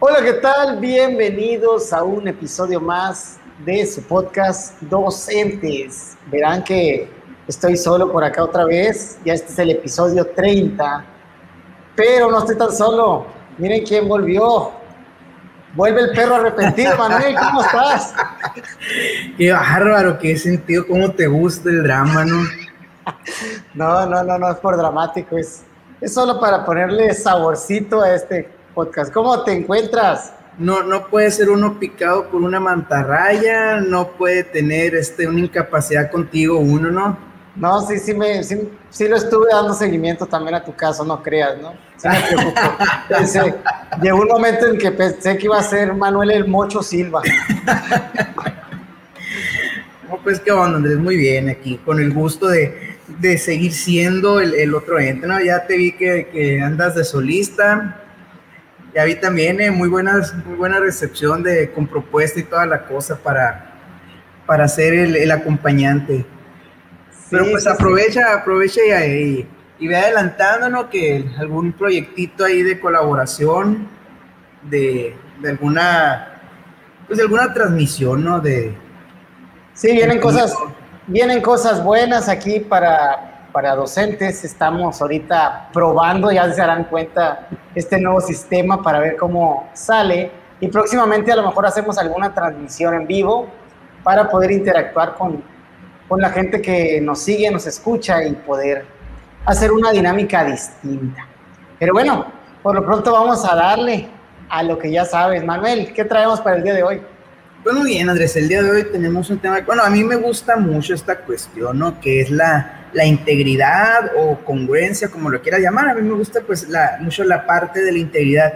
Hola, ¿qué tal? Bienvenidos a un episodio más de su podcast Docentes. Verán que estoy solo por acá otra vez, ya este es el episodio 30, pero no estoy tan solo. Miren quién volvió. Vuelve el perro arrepentido, Manuel, ¿cómo estás? Qué bárbaro, qué sentido, cómo te gusta el drama, ¿no? No, no, no, no es por dramático, es, es solo para ponerle saborcito a este podcast. ¿Cómo te encuentras? No, no puede ser uno picado por una mantarraya, no puede tener este, una incapacidad contigo uno, ¿no? No, sí, sí, me, sí, sí, lo estuve dando seguimiento también a tu caso, no creas, ¿no? Sí me preocupó. Pensé, llegó un momento en que pensé que iba a ser Manuel el Mocho Silva. No, pues qué onda, Andrés, muy bien aquí, con el gusto de, de seguir siendo el, el, otro ente, ¿no? Ya te vi que, que andas de solista, ya vi también eh, muy, buenas, muy buena recepción de, con propuesta y toda la cosa para, para ser el, el acompañante. Pero pues sí, aprovecha, sí. aprovecha y, y, ve adelantándonos que algún proyectito ahí de colaboración, de, de, alguna, pues de alguna transmisión, ¿no? De, sí, vienen cosas, vienen cosas buenas aquí para, para docentes. Estamos ahorita probando, ya se darán cuenta, este nuevo sistema para ver cómo sale. Y próximamente a lo mejor hacemos alguna transmisión en vivo para poder interactuar con, con la gente que nos sigue, nos escucha y poder hacer una dinámica distinta. Pero bueno, por lo pronto vamos a darle a lo que ya sabes. Manuel, ¿qué traemos para el día de hoy? Bueno, bien, Andrés, el día de hoy tenemos un tema, bueno, a mí me gusta mucho esta cuestión, ¿no? Que es la, la integridad o congruencia, como lo quieras llamar. A mí me gusta, pues, la, mucho la parte de la integridad.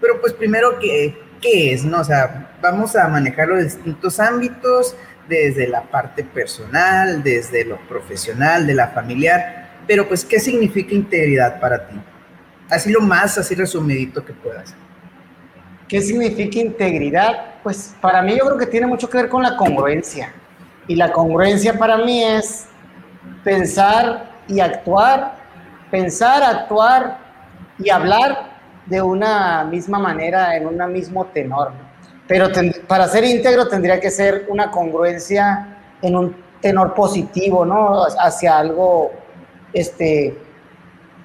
Pero, pues, primero, ¿qué, qué es, no? O sea, vamos a manejarlo en distintos ámbitos, desde la parte personal, desde lo profesional, de la familiar, pero pues, ¿qué significa integridad para ti? Así lo más, así resumidito que puedas. ¿Qué significa integridad? Pues para mí yo creo que tiene mucho que ver con la congruencia. Y la congruencia para mí es pensar y actuar, pensar, actuar y hablar de una misma manera, en un mismo tenor. Pero para ser íntegro tendría que ser una congruencia en un tenor positivo, ¿no? Hacia algo este,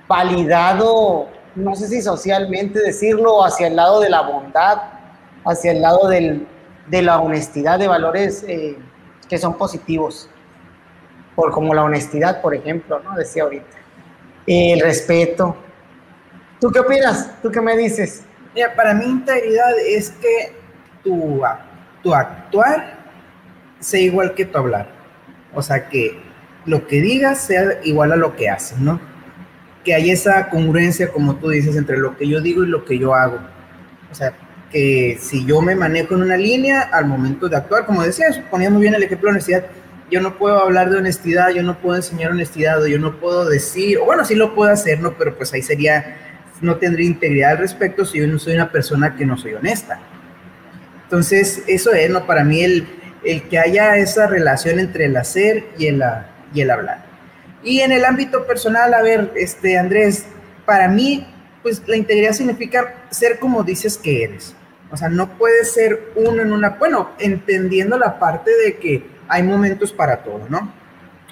validado, no sé si socialmente decirlo, hacia el lado de la bondad, hacia el lado del, de la honestidad, de valores eh, que son positivos, por como la honestidad, por ejemplo, ¿no? Decía ahorita. El respeto. ¿Tú qué opinas? ¿Tú qué me dices? Mira, para mí integridad es que tu, tu actuar sea igual que tu hablar. O sea, que lo que digas sea igual a lo que haces, ¿no? Que hay esa congruencia, como tú dices, entre lo que yo digo y lo que yo hago. O sea, que si yo me manejo en una línea, al momento de actuar, como decías, ponía muy bien el ejemplo de honestidad, yo no puedo hablar de honestidad, yo no puedo enseñar honestidad, o yo no puedo decir, o bueno, sí lo puedo hacer, ¿no? Pero pues ahí sería, no tendría integridad al respecto si yo no soy una persona que no soy honesta. Entonces, eso es, ¿no? Para mí, el, el que haya esa relación entre el hacer y el, y el hablar. Y en el ámbito personal, a ver, este, Andrés, para mí, pues la integridad significa ser como dices que eres. O sea, no puede ser uno en una, bueno, entendiendo la parte de que hay momentos para todo, ¿no?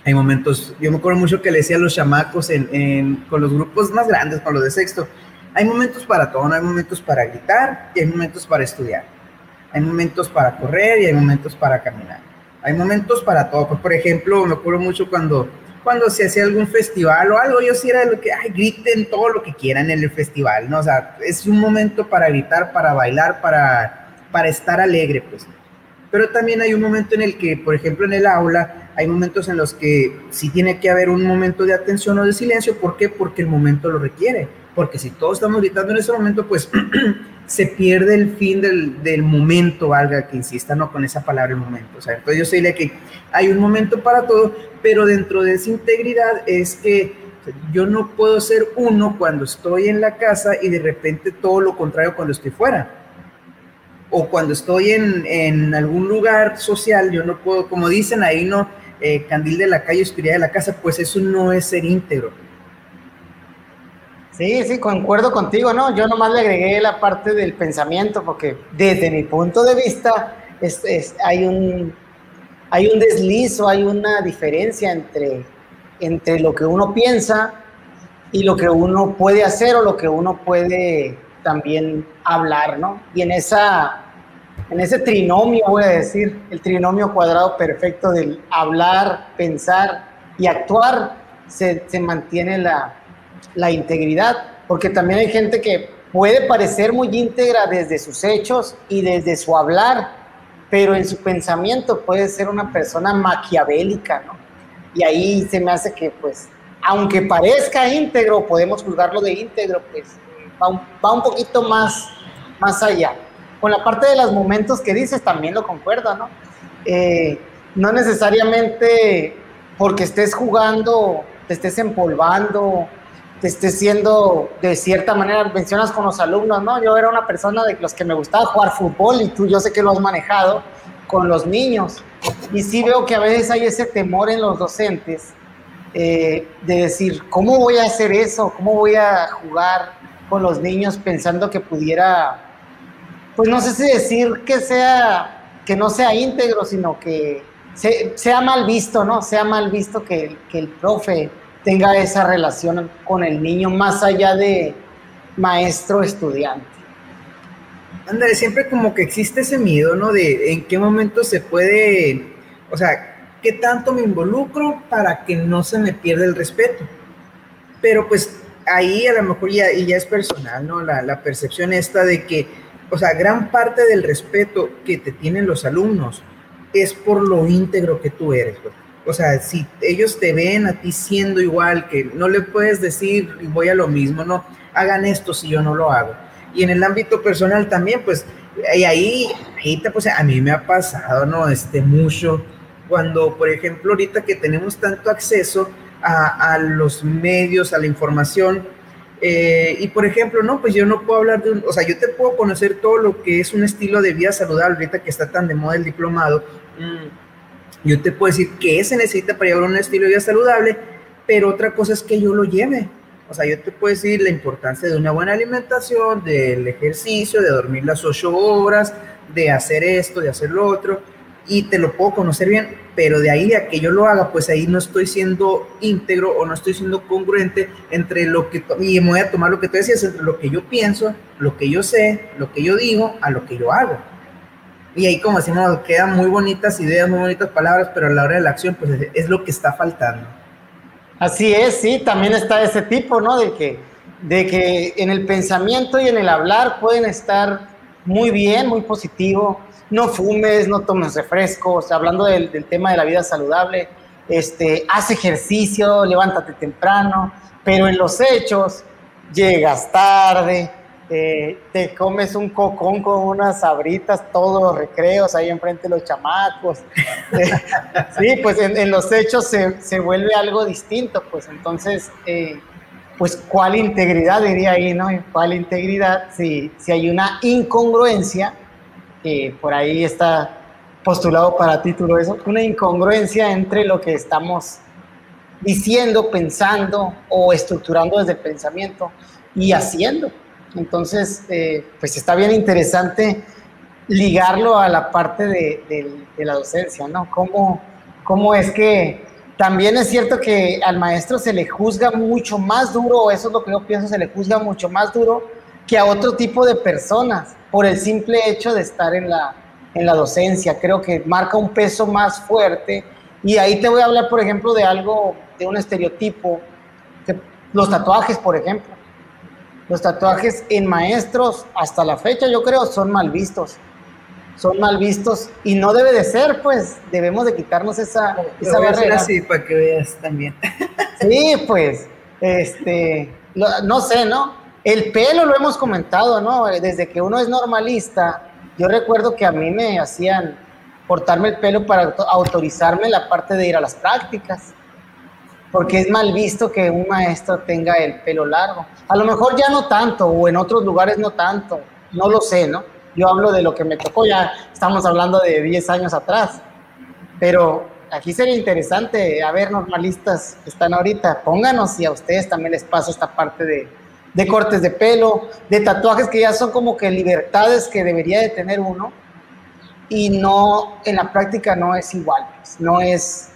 Hay momentos, yo me acuerdo mucho que le decía a los chamacos en, con los grupos más grandes, con los de sexto, hay momentos para todo, ¿no? Hay momentos para gritar y hay momentos para estudiar. Hay momentos para correr y hay momentos para caminar. Hay momentos para todo. Por ejemplo, me acuerdo mucho cuando, cuando se hacía algún festival o algo, yo sí era de lo que, ay, griten todo lo que quieran en el festival, ¿no? O sea, es un momento para gritar, para bailar, para, para estar alegre, pues. Pero también hay un momento en el que, por ejemplo, en el aula, hay momentos en los que sí tiene que haber un momento de atención o de silencio. ¿Por qué? Porque el momento lo requiere. Porque si todos estamos gritando en ese momento, pues se pierde el fin del, del, momento, valga que insista, no con esa palabra el momento. O sea, entonces yo sé que hay un momento para todo, pero dentro de esa integridad es que yo no puedo ser uno cuando estoy en la casa y de repente todo lo contrario cuando estoy fuera. O cuando estoy en, en algún lugar social, yo no puedo, como dicen ahí, no, eh, candil de la calle, oscuridad de la casa, pues eso no es ser íntegro. Sí, sí, concuerdo contigo, ¿no? Yo nomás le agregué la parte del pensamiento, porque desde mi punto de vista es, hay, un, hay un desliz hay una diferencia entre, entre lo que uno piensa y lo que uno puede hacer o lo que uno puede también hablar, ¿no? Y en, esa, en ese trinomio, voy a decir, el trinomio cuadrado perfecto del hablar, pensar y actuar, se, se mantiene la, la integridad, porque también hay gente que puede parecer muy íntegra desde sus hechos y desde su hablar, pero en su pensamiento puede ser una persona maquiavélica, ¿no? Y ahí se me hace que, pues, aunque parezca íntegro, podemos juzgarlo de íntegro, pues va un, va un poquito más, más allá. Con la parte de los momentos que dices, también lo concuerdo, ¿no? Eh, no necesariamente porque estés jugando, te estés empolvando, te estés siendo de cierta manera, mencionas con los alumnos, ¿no? Yo era una persona de los que me gustaba jugar fútbol y tú yo sé que lo has manejado con los niños. Y sí veo que a veces hay ese temor en los docentes eh, de decir, ¿cómo voy a hacer eso? ¿Cómo voy a jugar con los niños pensando que pudiera, pues no sé si decir que sea, que no sea íntegro, sino que sea mal visto, ¿no? Sea mal visto que, que el profe tenga esa relación con el niño más allá de maestro-estudiante. André, siempre como que existe ese miedo, ¿no? De en qué momento se puede, o sea, qué tanto me involucro para que no se me pierda el respeto. Pero pues ahí a lo mejor ya, y ya es personal, ¿no? La, la percepción esta de que, o sea, gran parte del respeto que te tienen los alumnos es por lo íntegro que tú eres. O sea, si ellos te ven a ti siendo igual, que no le puedes decir, voy a lo mismo, no, hagan esto si yo no lo hago. Y en el ámbito personal también, pues, y ahí, te, pues, a mí me ha pasado, ¿no? Este, mucho, cuando, por ejemplo, ahorita que tenemos tanto acceso a, a los medios, a la información, eh, y por ejemplo, no, pues yo no puedo hablar de un, o sea, yo te puedo conocer todo lo que es un estilo de vida saludable, ahorita que está tan de moda el diplomado, mm, yo te puedo decir que se necesita para llevar un estilo de vida saludable, pero otra cosa es que yo lo lleve. O sea, yo te puedo decir la importancia de una buena alimentación, del ejercicio, de dormir las ocho horas, de hacer esto, de hacer lo otro, y te lo puedo conocer bien, pero de ahí a que yo lo haga, pues ahí no estoy siendo íntegro o no estoy siendo congruente entre lo que, y me voy a tomar lo que tú decías, entre lo que yo pienso, lo que yo sé, lo que yo digo, a lo que yo hago. Y ahí, como decimos, quedan muy bonitas ideas, muy bonitas palabras, pero a la hora de la acción, pues es lo que está faltando. Así es, sí, también está ese tipo, ¿no? De que, de que en el pensamiento y en el hablar pueden estar muy bien, muy positivo. No fumes, no tomes refrescos, hablando del, tema de la vida saludable, este, haz ejercicio, levántate temprano, pero en los hechos llegas tarde, eh, te comes un cocón con unas sabritas todos los recreos ahí enfrente de los chamacos. sí, pues en, los hechos se, se, vuelve algo distinto, pues entonces, eh, pues cuál integridad diría ahí, ¿no? ¿Cuál integridad si, si hay una incongruencia, que por ahí está postulado para título eso, una incongruencia entre lo que estamos diciendo, pensando o estructurando desde el pensamiento y haciendo. Entonces, eh, pues está bien interesante ligarlo a la parte de, la docencia, ¿no? ¿Cómo, ¿Cómo, es que también es cierto que al maestro se le juzga mucho más duro, eso es lo que yo pienso, se le juzga mucho más duro que a otro tipo de personas por el simple hecho de estar en la, en la docencia. Creo que marca un peso más fuerte y ahí te voy a hablar, por ejemplo, de algo, de un estereotipo, que, los tatuajes, por ejemplo los tatuajes en maestros hasta la fecha yo creo son mal vistos. Son mal vistos y no debe de ser, pues debemos de quitarnos esa, esa barrera. así para que veas también. Sí, pues, este, no sé, ¿no? El pelo lo hemos comentado, ¿no? Desde que uno es normalista, yo recuerdo que a mí me hacían cortarme el pelo para autorizarme la parte de ir a las prácticas porque es mal visto que un maestro tenga el pelo largo. A lo mejor ya no tanto, o en otros lugares no tanto, no lo sé, ¿no? Yo hablo de lo que me tocó, ya estamos hablando de 10 años atrás, pero aquí sería interesante, a ver, normalistas que están ahorita, pónganos si a ustedes también les pasa esta parte de, de cortes de pelo, de tatuajes que ya son como que libertades que debería de tener uno y no, en la práctica no es igual, pues, no es,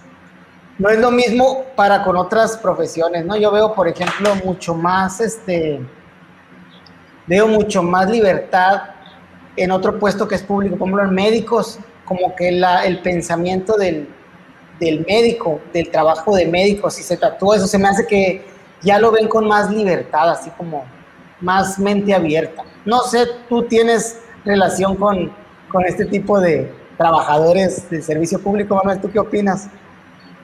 no es lo mismo para con otras profesiones, ¿no? Yo veo, por ejemplo, mucho más, este, veo mucho más libertad en otro puesto que es público, por ejemplo, en médicos, como que el pensamiento del, del médico, del trabajo de médico, si se tatúa, eso se me hace que ya lo ven con más libertad, así como más mente abierta. No sé, tú tienes relación con, con este tipo de trabajadores del servicio público, Manuel, ¿tú qué opinas?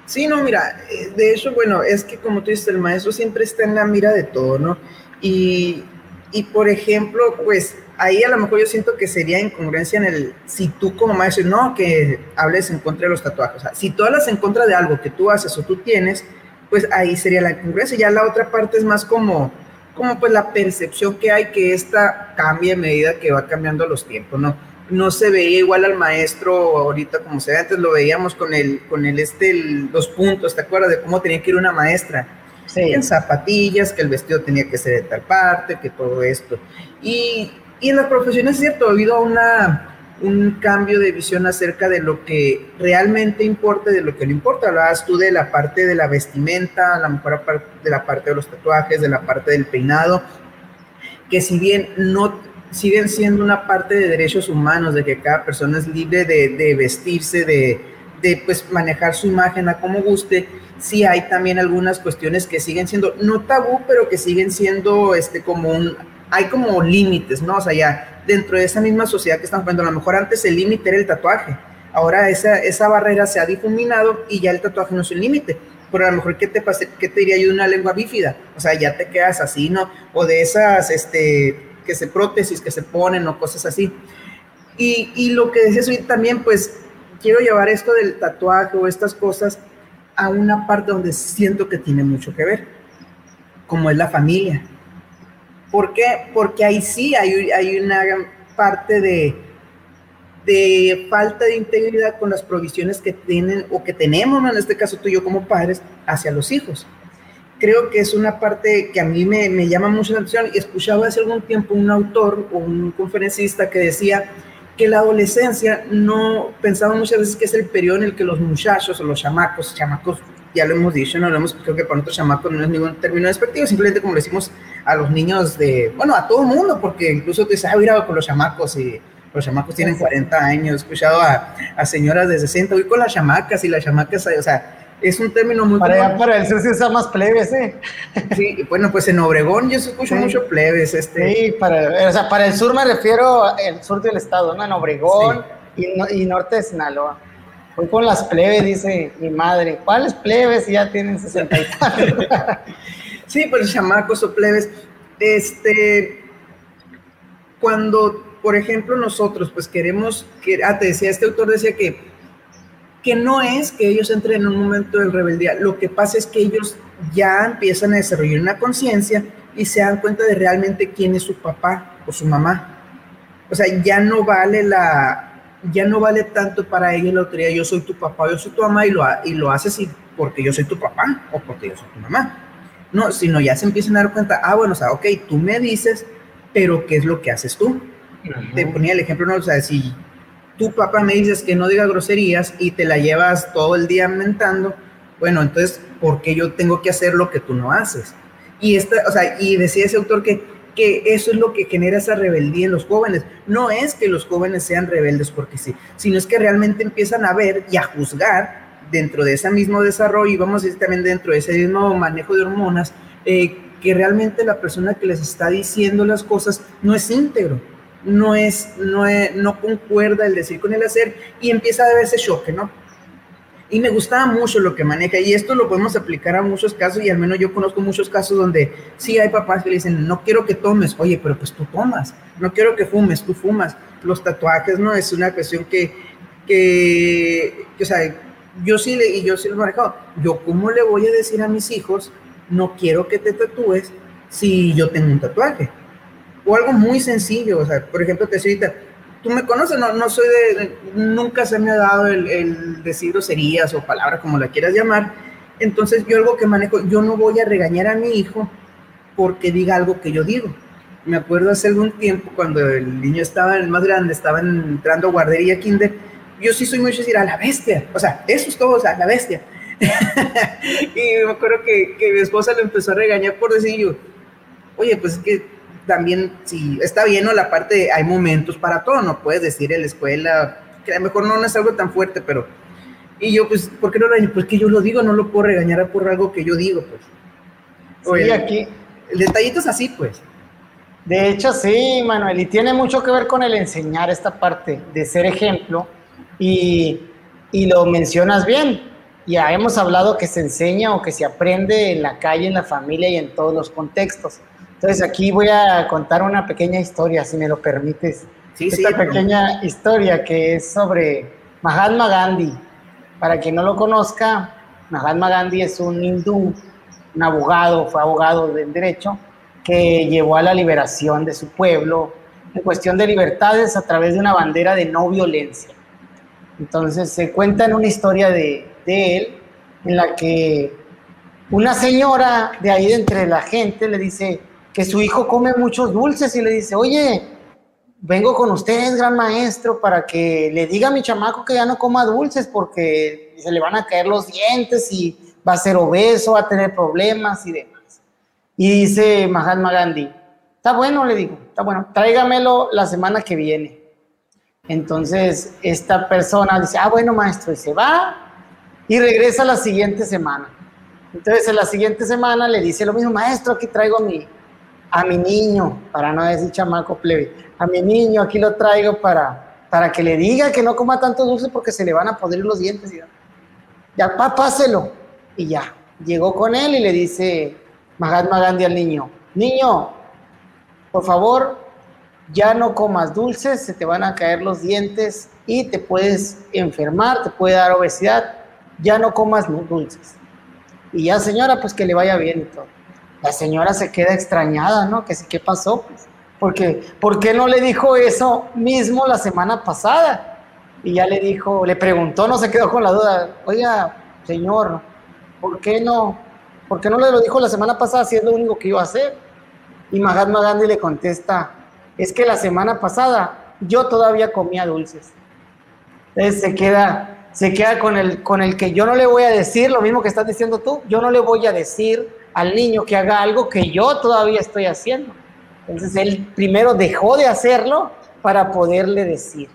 Sí, no, mira, eh, de hecho, bueno, es que como tú dices, el maestro siempre está en la mira de todo, ¿no? Y, y por ejemplo, pues ahí a lo mejor yo siento que sería incongruencia en el, si tú como maestro, no que hables en contra de los tatuajes, o sea, si tú hablas en contra de algo que tú haces o tú tienes, pues ahí sería la incongruencia. Ya la otra parte es más como, como pues la percepción que hay que esta cambia a medida que va cambiando los tiempos, ¿no? No se veía igual al maestro ahorita como se ve antes, lo veíamos con el, con el este, los puntos, ¿te acuerdas de cómo tenía que ir una maestra? Sí. En zapatillas, que el vestido tenía que ser de tal parte, que todo esto. Y, y en las profesiones es cierto, ha habido una, un cambio de visión acerca de lo que realmente importa, de lo que no importa. Hablabas tú de la parte de la vestimenta, a lo mejor de la parte de los tatuajes, de la parte del peinado, que si bien no siguen siendo una parte de derechos humanos, de que cada persona es libre de, vestirse, de, de, pues manejar su imagen a como guste, sí hay también algunas cuestiones que siguen siendo, no tabú, pero que siguen siendo este como un, hay como límites, ¿no? O sea, ya dentro de esa misma sociedad que estamos viendo, a lo mejor antes el límite era el tatuaje, ahora esa, esa barrera se ha difuminado y ya el tatuaje no es un límite. Pero a lo mejor, ¿qué te, pase, ¿qué te diría yo de una lengua bífida? O sea, ya te quedas así, ¿no? O de esas, este, que se prótesis que se ponen o cosas así. Y, y lo que decías hoy también, pues quiero llevar esto del tatuaje o estas cosas a una parte donde siento que tiene mucho que ver, como es la familia. ¿Por qué? Porque ahí sí hay, hay una parte de, de falta de integridad con las provisiones que tienen o que tenemos, en este caso tú y yo como padres, hacia los hijos creo que es una parte que a mí me, me, llama mucho la atención. Y escuchaba hace algún tiempo un autor o un conferencista que decía que la adolescencia no pensaba muchas veces que es el periodo en el que los muchachos o los chamacos, chamacos, ya lo hemos dicho, no lo hemos, creo que para nosotros chamacos no es ningún término despectivo, simplemente como le decimos a los niños de, bueno, a todo el mundo, porque incluso te dices, ah, con los chamacos y los chamacos tienen 40 años, he escuchado a, a señoras de 60, voy con las chamacas y las chamacas, o sea, es un término muy... Para allá, para el sur se usa más plebes, ¿eh? Sí, bueno, pues en Obregón yo escucho mucho plebes. Este. Sí, para, o sea, para el sur me refiero al sur del estado, ¿no? En Obregón y, norte de Sinaloa. Voy con las plebes, dice mi madre. ¿Cuáles plebes? Ya tienen 64. sí, pues chamacos o plebes. Este, cuando, por ejemplo, nosotros, pues queremos, que, ah, te decía, este autor decía que que no es que ellos entren en un momento de rebeldía, lo que pasa es que ellos ya empiezan a desarrollar una conciencia y se dan cuenta de realmente quién es su papá o su mamá. O sea, ya no vale la, ya no vale tanto para ellos la autoridad, yo soy tu papá, yo soy tu mamá y lo, y lo haces porque yo soy tu papá o porque yo soy tu mamá. No, sino ya se empiezan a dar cuenta, ah, bueno, o sea, ok, tú me dices, pero ¿qué es lo que haces tú? Te ponía el ejemplo, no, o sea, si tu papá me dices que no diga groserías y te la llevas todo el día mentando, bueno, entonces, ¿por qué yo tengo que hacer lo que tú no haces? Y, esta, o sea, y decía ese autor que, que eso es lo que genera esa rebeldía en los jóvenes. No es que los jóvenes sean rebeldes porque sí, sino es que realmente empiezan a ver y a juzgar dentro de ese mismo desarrollo y vamos a decir también dentro de ese mismo manejo de hormonas, eh, que realmente la persona que les está diciendo las cosas no es íntegro no es, no no concuerda el decir con el hacer y empieza a haber ese choque, ¿no? Y me gustaba mucho lo que maneja y esto lo podemos aplicar a muchos casos y al menos yo conozco muchos casos donde sí hay papás que le dicen, no quiero que tomes, oye, pero pues tú tomas, no quiero que fumes, tú fumas. Los tatuajes, ¿no? Es una cuestión que, que, o sea, yo sí, le, y yo sí lo he manejado. Yo, ¿cómo le voy a decir a mis hijos, no quiero que te tatúes si yo tengo un tatuaje? O algo muy sencillo, o sea, por ejemplo, te decía tú me conoces, no, no soy de, nunca se me ha dado el, decir groserías o palabras como la quieras llamar, entonces yo algo que manejo, yo no voy a regañar a mi hijo porque diga algo que yo digo. Me acuerdo hace algún tiempo cuando el niño estaba, el más grande, estaba entrando a guardería kinder, yo sí soy mucho decir a la bestia, o sea, eso es todo, o sea, la bestia. y me acuerdo que, que, mi esposa le empezó a regañar por decir yo, oye, pues es que también, si está bien, ¿no? La parte, hay momentos para todo, no puedes decir en la escuela, que a lo mejor no, es algo tan fuerte, pero... Y yo, pues, ¿por qué no regaño? Pues que yo lo digo, no lo puedo regañar por algo que yo digo, pues. Oye, aquí... El detallito es así, pues. De hecho, sí, Manuel, y tiene mucho que ver con el enseñar esta parte de ser ejemplo, y, y lo mencionas bien. Ya hemos hablado que se enseña o que se aprende en la calle, en la familia y en todos los contextos. Entonces aquí voy a contar una pequeña historia, si me lo permites. Sí, Esta pequeña historia que es sobre Mahatma Gandhi. Para quien no lo conozca, Mahatma Gandhi es un hindú, un abogado, fue abogado del derecho, que llevó a la liberación de su pueblo en cuestión de libertades a través de una bandera de no violencia. Entonces se cuenta en una historia de, de él en la que una señora de ahí de entre la gente le dice, que su hijo come muchos dulces y le dice, oye, vengo con usted, gran maestro, para que le diga a mi chamaco que ya no coma dulces porque se le van a caer los dientes y va a ser obeso, va a tener problemas y demás. Y dice Mahatma Gandhi, está bueno, le digo, está bueno, tráigamelo la semana que viene. Entonces, esta persona dice, ah, bueno, maestro, y se va y regresa la siguiente semana. Entonces, en la siguiente semana le dice lo mismo, maestro, aquí traigo mi, a mi niño, para no decir chamaco plebe, a mi niño aquí lo traigo para, para que le diga que no coma tanto dulce porque se le van a podrir los dientes. Ya, ya pa, páselo. Y ya, llegó con él y le dice Mahatma Gandhi al niño, niño, por favor, ya no comas dulces, se te van a caer los dientes y te puedes enfermar, te puede dar obesidad, ya no comas dulces. Y ya señora, pues que le vaya bien y todo la señora se queda extrañada, ¿no? Que qué pasó, pues, porque ¿por qué no le dijo eso mismo la semana pasada? Y ya le dijo, le preguntó, no se quedó con la duda, oiga, señor, ¿por qué no? ¿Por qué no le lo dijo la semana pasada si es lo único que iba a hacer? Y Mahatma Gandhi le contesta, es que la semana pasada yo todavía comía dulces. Entonces se queda, se queda con el, con el que yo no le voy a decir lo mismo que estás diciendo tú, yo no le voy a decir al niño que haga algo que yo todavía estoy haciendo. Entonces él primero dejó de hacerlo para poderle decir.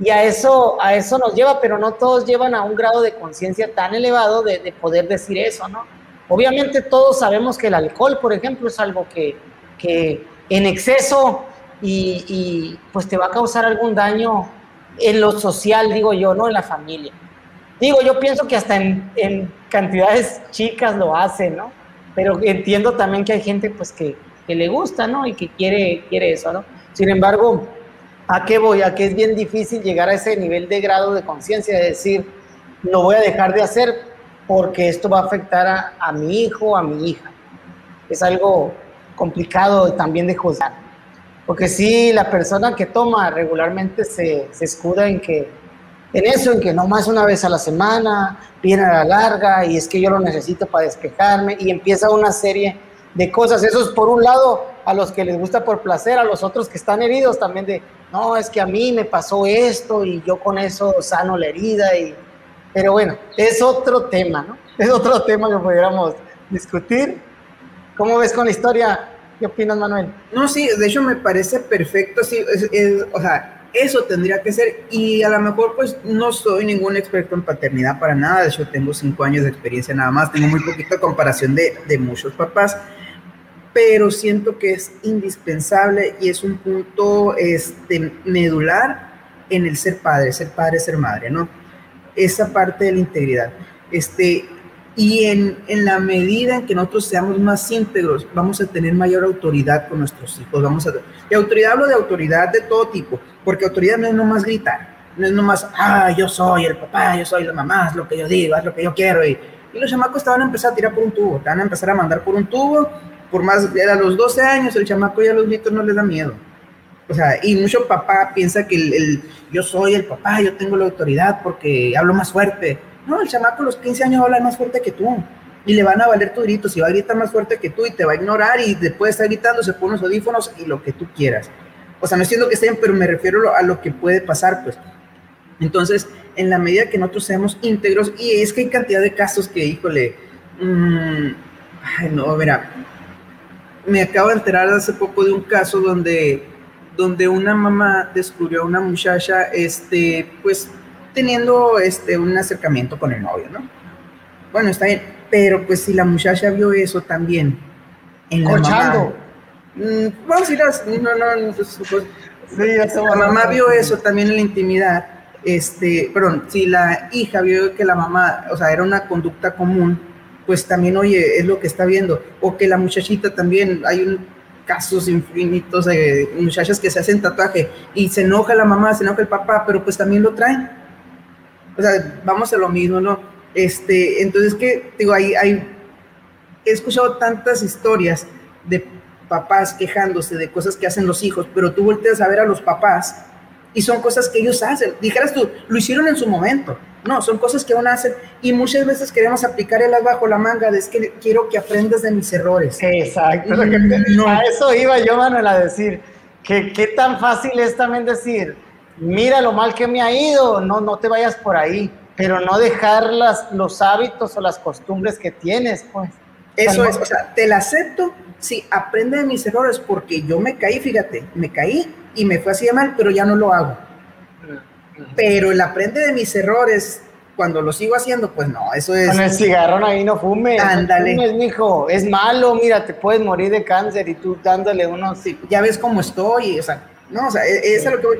Y a eso, a eso nos lleva, pero no todos llevan a un grado de conciencia tan elevado de, poder decir eso, ¿no? Obviamente todos sabemos que el alcohol, por ejemplo, es algo que, que en exceso y, y, pues te va a causar algún daño en lo social, digo yo, no en la familia. Digo, yo pienso que hasta en, en cantidades chicas lo hacen, ¿no? Pero entiendo también que hay gente pues que, que, le gusta, ¿no? Y que quiere, quiere eso, ¿no? Sin embargo, ¿a qué voy? A que es bien difícil llegar a ese nivel de grado de conciencia de decir, lo voy a dejar de hacer porque esto va a afectar a, a mi hijo, a mi hija. Es algo complicado también de juzgar. Porque si la persona que toma regularmente se, se escuda en que en eso, en que no más una vez a la semana, viene a la larga y es que yo lo necesito para despejarme y empieza una serie de cosas. Eso es por un lado a los que les gusta por placer, a los otros que están heridos también de, no, es que a mí me pasó esto y yo con eso sano la herida. Y... Pero bueno, es otro tema, ¿no? Es otro tema que pudiéramos discutir. ¿Cómo ves con la historia? ¿Qué opinas, Manuel? No, sí, de hecho me parece perfecto, sí, o sea, eso tendría que ser, y a lo mejor pues no soy ningún experto en paternidad para nada, de hecho tengo cinco años de experiencia nada más, tengo muy poquita comparación de, de muchos papás, pero siento que es indispensable y es un punto este, medular en el ser padre, ser padre, ser madre, ¿no? Esa parte de la integridad. Este, y en, en, la medida en que nosotros seamos más íntegros, vamos a tener mayor autoridad con nuestros hijos. Vamos a, y autoridad hablo de autoridad de todo tipo, porque autoridad no es nomás gritar, no es nomás, ah, yo soy el papá, yo soy la mamá, es lo que yo digo, es lo que yo quiero. Y, y los chamacos te van a empezar a tirar por un tubo, te van a empezar a mandar por un tubo, por más, a los 12 años el chamaco ya a los gritos no les da miedo. O sea, y mucho papá piensa que el, el, yo soy el papá, yo tengo la autoridad porque hablo más fuerte no, el chamaco a los 15 años habla más fuerte que tú. y le van a valer tus gritos y va a gritar más fuerte que tú y te va a ignorar y después de estar gritando se pone los audífonos y lo que tú quieras. O sea, no lo que estén, pero me refiero a lo que puede pasar, pues. Entonces, en la medida que nosotros seamos íntegros, y es que hay cantidad de casos que, híjole, mmm, ay, no, mira, me acabo de enterar hace poco de un caso donde, donde una mamá descubrió a una muchacha, este, pues, teniendo este, un acercamiento con el novio, ¿no? Bueno, está bien, pero pues si la muchacha vio eso también en la mamá, mm, vamos a ir a, no, no, no pues, pues, sí, la mamá vio eso también en la intimidad, este, perdón, si la hija vio que la mamá, o sea, era una conducta común, pues también, oye, es lo que está viendo, o que la muchachita también, hay un, casos infinitos de muchachas que se hacen tatuaje y se enoja la mamá, se enoja el papá, pero pues también lo traen. O sea, vamos a lo mismo, ¿no? Este, entonces, que digo, hay, hay, he escuchado tantas historias de papás quejándose de cosas que hacen los hijos, pero tú volteas a ver a los papás y son cosas que ellos hacen. Dijeras tú, lo hicieron en su momento. No, son cosas que aún hacen y muchas veces queremos aplicar el bajo la manga de es que quiero que aprendas de mis errores. Exacto. No. A eso iba yo, Manuel, a decir que qué tan fácil es también decir, mira lo mal que me ha ido, no, no te vayas por ahí pero no dejar las, los hábitos o las costumbres que tienes, pues. Eso es, o sea, te la acepto, sí, aprende de mis errores, porque yo me caí, fíjate, me caí y me fue así de mal, pero ya no lo hago. Pero el aprende de mis errores, cuando lo sigo haciendo, pues no, eso es. Con el cigarrón ahí no fumes. Ándale. No fumes, mijo, es malo, mira, te puedes morir de cáncer y tú dándole uno. Sí, ya ves cómo estoy, o sea, no, o sea, e, eso es lo que voy.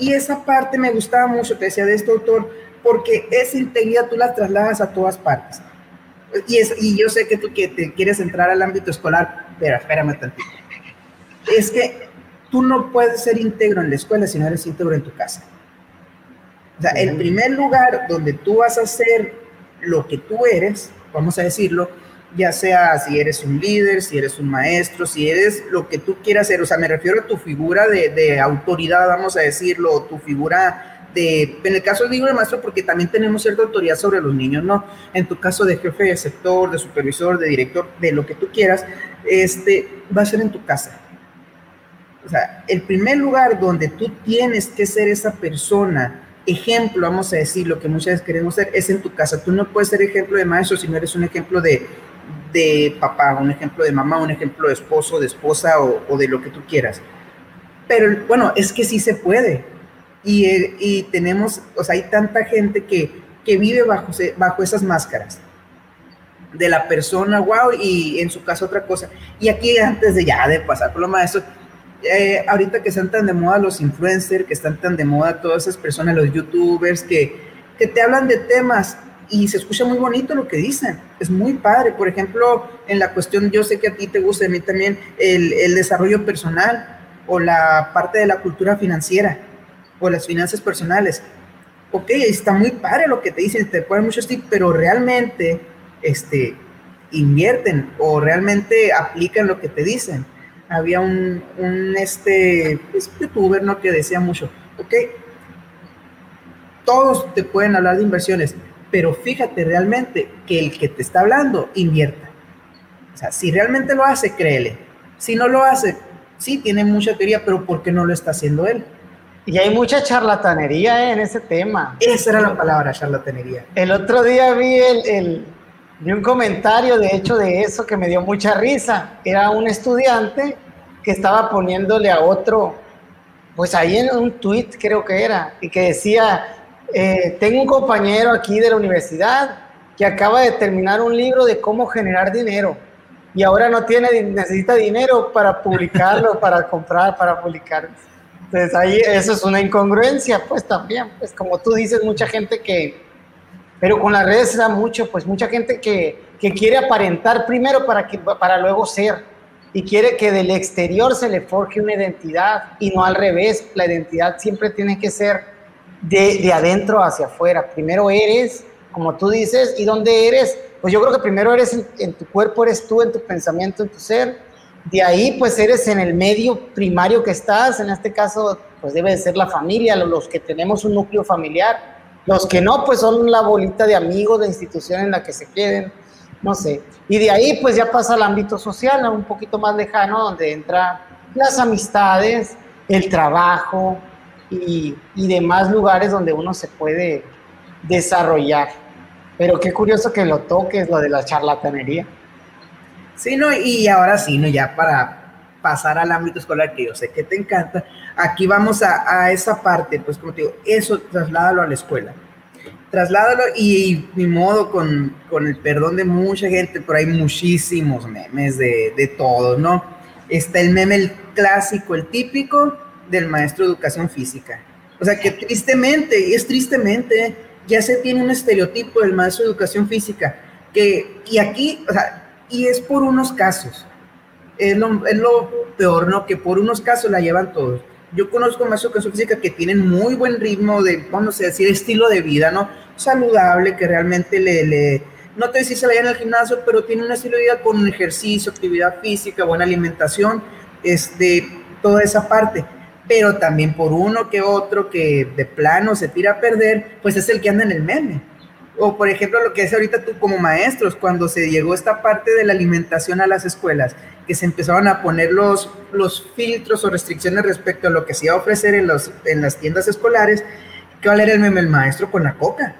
Y esa parte me gustaba mucho, te decía de este autor, porque esa integridad tú la trasladas a todas partes. Y, es, y yo sé que tú que te quieres entrar al ámbito escolar, pero espérame tantito. Es que tú no puedes ser íntegro en la escuela si no eres íntegro en tu casa. O sea, el primer lugar donde tú vas a ser lo que tú eres, vamos a decirlo, ya sea si eres un líder, si eres un maestro, si eres lo que tú quieras ser, o sea, me refiero a tu figura de, de autoridad, vamos a decirlo, tu figura en el caso digo de maestro porque también tenemos cierta autoridad sobre los niños, ¿no? En tu caso de jefe de sector, de supervisor, de director, de lo que tú quieras, este, va a ser en tu casa. O sea, el primer lugar donde tú tienes que ser esa persona, ejemplo, vamos a decir, lo que muchas veces queremos ser, es en tu casa. Tú no puedes ser ejemplo de maestro si no eres un ejemplo de, de papá, un ejemplo de mamá, un ejemplo de esposo, de esposa o, de lo que tú quieras. Pero bueno, es que sí se puede y, tenemos, o sea, hay tanta gente que, que vive bajo, bajo esas máscaras de la persona, wow, y en su caso otra cosa. Y aquí antes de ya de pasar por lo maestro, eh, ahorita que están tan de moda los influencers, que están tan de moda todas esas personas, los youtubers, que, que te hablan de temas y se escucha muy bonito lo que dicen, es muy padre. Por ejemplo, en la cuestión, yo sé que a ti te gusta, a mí también, el, el desarrollo personal o la parte de la cultura financiera o las finanzas personales. Ok, está muy padre lo que te dicen, te ponen muchos tips, pero realmente este, invierten o realmente aplican lo que te dicen. Había un, un este, pues, youtuber ¿no? que decía mucho, ok, todos te pueden hablar de inversiones, pero fíjate realmente que el que te está hablando invierta. O sea, si realmente lo hace, créele. Si no lo hace, sí, tiene mucha teoría, pero ¿por qué no lo está haciendo él? Y hay mucha charlatanería eh, en ese tema. Esa era la palabra, charlatanería. El otro día vi, el, un comentario, de hecho, de eso que me dio mucha risa. Era un estudiante que estaba poniéndole a otro, pues ahí en un tweet creo que era, y que decía, eh, tengo un compañero aquí de la universidad que acaba de terminar un libro de cómo generar dinero y ahora no tiene, necesita dinero para publicarlo, para comprar, para publicar. Entonces ahí eso es una incongruencia, pues también, pues como tú dices, mucha gente que, pero con las redes se da mucho, pues mucha gente que, que quiere aparentar primero para, que, para luego ser y quiere que del exterior se le forje una identidad y no al revés, la identidad siempre tiene que ser de, de adentro hacia afuera, primero eres, como tú dices, y dónde eres, pues yo creo que primero eres en, tu cuerpo, eres tú, en tu pensamiento, en tu ser, de ahí, pues eres en el medio primario que estás, en este caso, pues debe de ser la familia, los que tenemos un núcleo familiar. Los que no, pues son la bolita de amigos, de institución en la que se queden. no sé. Y de ahí pues ya pasa al ámbito social, un poquito más lejano, donde entra las amistades, el trabajo y, y demás lugares donde uno se puede desarrollar. Pero qué curioso que lo toques, lo de la charlatanería. Sí, no, y ahora sí, ¿no? Ya para pasar al ámbito escolar, que yo sé que te encanta, aquí vamos a, a esa parte, pues como te digo, eso trasládalo a la escuela. Trasládalo y, mi modo, con, con, el perdón de mucha gente, pero hay muchísimos memes de, de todos, ¿no? Está el meme el clásico, el típico del maestro de educación física. O sea que tristemente, es tristemente, ya se tiene un estereotipo del maestro de educación física, que, y aquí, o sea, y es por unos casos, es lo, es lo peor, ¿no? Que por unos casos la llevan todos. Yo conozco maestros de educación física que tienen muy buen ritmo de, vamos a decir, estilo de vida, ¿no? Saludable, que realmente le, le no te decís se vayan al gimnasio, pero tiene un estilo de vida con ejercicio, actividad física, buena alimentación, este, toda esa parte pero también por uno que otro que de plano se tira a perder, pues es el que anda en el meme. O por ejemplo lo que es ahorita tú como maestros, cuando se llegó esta parte de la alimentación a las escuelas, que se empezaron a poner los, los filtros o restricciones respecto a lo que se iba a ofrecer en, los, en las tiendas escolares, ¿cuál era el meme? El maestro con la coca.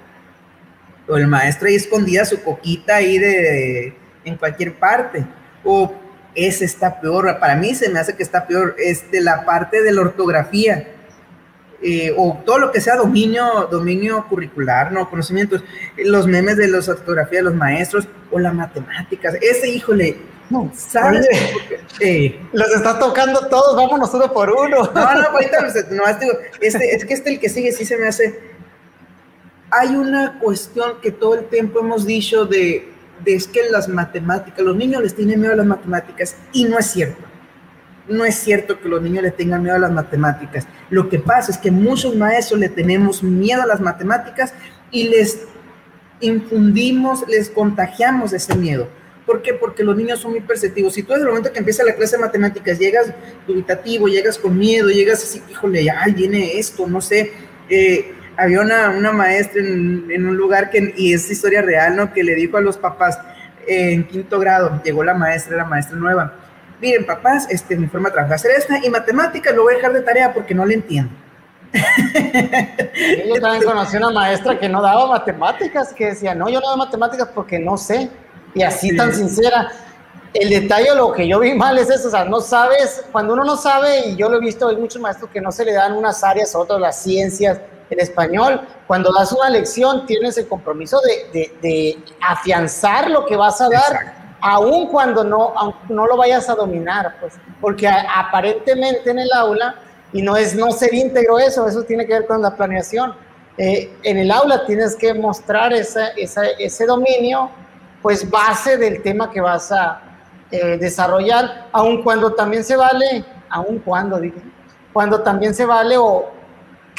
O el maestro ahí escondía su coquita ahí de, en cualquier parte. O ese está peor. Para mí se me hace que está peor. Es de la parte de la ortografía. Eh, o todo lo que sea dominio, dominio curricular, ¿no? Conocimientos, los memes de las ortografías de los maestros o las matemáticas. Ese, híjole, no, ¿sabes? Eh, los está tocando todos, vámonos uno por uno. No, no, ahorita no, este, es que este el que sigue sí se me hace. Hay una cuestión que todo el tiempo hemos dicho de de es que las matemáticas, los niños les tienen miedo a las matemáticas y no es cierto. No es cierto que los niños le tengan miedo a las matemáticas. Lo que pasa es que muchos maestros le tenemos miedo a las matemáticas y les infundimos, les contagiamos ese miedo. ¿Por qué? Porque los niños son muy perceptivos. Si tú desde el momento que empieza la clase de matemáticas llegas dubitativo, llegas con miedo, llegas así, híjole, ay, viene esto, no sé, eh, había una, una maestra en, en, un lugar que, y es historia real, ¿no? Que le dijo a los papás eh, en quinto grado, llegó la maestra, la maestra nueva. Miren, papás, este, mi forma de trabajar hacer esta y matemáticas lo voy a dejar de tarea porque no le entiendo. Yo también conocí una maestra que no daba matemáticas, que decía, no, yo no doy matemáticas porque no sé. Y así tan sincera. El detalle, lo que yo vi mal es eso, o sea, no sabes, cuando uno no sabe, y yo lo he visto, hay muchos maestros que no se le dan unas áreas, otras las ciencias, en español, cuando das una lección tienes el compromiso de, afianzar lo que vas a dar, aun cuando no, no lo vayas a dominar, pues, porque aparentemente en el aula, y no es no ser íntegro eso, eso tiene que ver con la planeación, eh, en el aula tienes que mostrar esa, ese dominio, pues base del tema que vas a eh, desarrollar, aun cuando también se vale, aun cuando, dije, cuando también se vale o,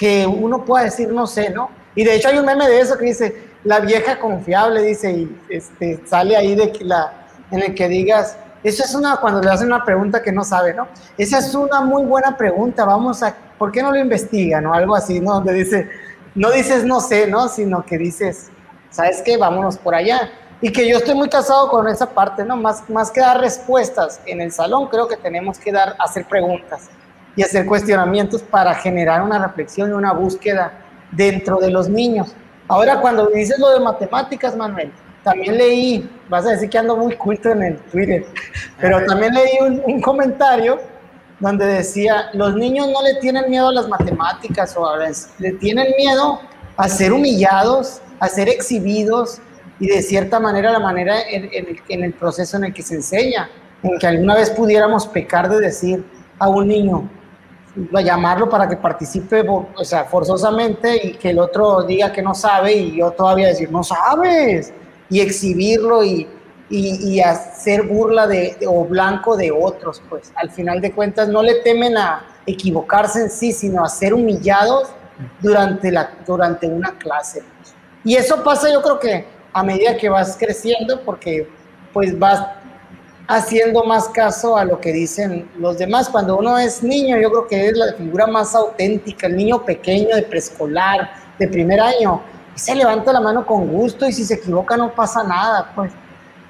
que uno pueda decir no sé, ¿no? Y de hecho hay un meme de eso que dice, la vieja confiable, dice, y este, sale ahí de que la, en el que digas, eso es una, cuando le hacen una pregunta que no sabe, ¿no? Esa es una muy buena pregunta, vamos a, ¿por qué no lo investigan o algo así, ¿no? Donde dice, no dices no sé, ¿no? Sino que dices, ¿sabes qué? Vámonos por allá. Y que yo estoy muy casado con esa parte, ¿no? Más, más que dar respuestas en el salón, creo que tenemos que dar, hacer preguntas y hacer cuestionamientos para generar una reflexión y una búsqueda dentro de los niños. Ahora, cuando dices lo de matemáticas, Manuel, también leí, vas a decir que ando muy culto en el Twitter, pero también leí un, comentario donde decía, los niños no le tienen miedo a las matemáticas o a le tienen miedo a ser humillados, a ser exhibidos y de cierta manera la manera en, en el proceso en el que se enseña, en que alguna vez pudiéramos pecar de decir a un niño, a llamarlo para que participe, o sea, forzosamente y que el otro diga que no sabe y yo todavía decir, no sabes, y exhibirlo y, y, hacer burla de, o blanco de otros, pues al final de cuentas no le temen a equivocarse en sí, sino a ser humillados durante, la, durante una clase. Y eso pasa yo creo que a medida que vas creciendo, porque pues vas haciendo más caso a lo que dicen los demás. Cuando uno es niño, yo creo que es la figura más auténtica, el niño pequeño de preescolar, de primer año, se levanta la mano con gusto y si se equivoca no pasa nada, pues.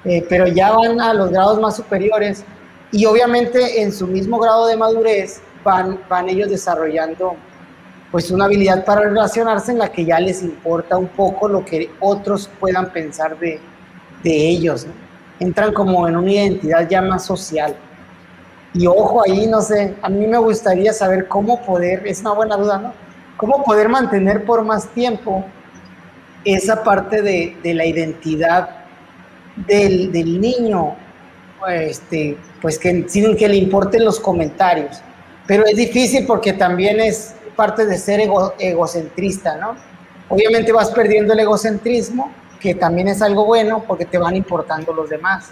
eh, pero ya van a los grados más superiores y obviamente en su mismo grado de madurez van, van ellos desarrollando pues una habilidad para relacionarse en la que ya les importa un poco lo que otros puedan pensar de, de ellos. Entran como en una identidad ya más social. Y ojo ahí, no sé, a mí me gustaría saber cómo poder, es una buena duda, ¿no? ¿Cómo poder mantener por más tiempo esa parte de, de la identidad del, del, niño, este, pues que, sin que le importen los comentarios? Pero es difícil porque también es parte de ser egocentrista, ¿no? Obviamente vas perdiendo el egocentrismo, que también es algo bueno porque te van importando los demás.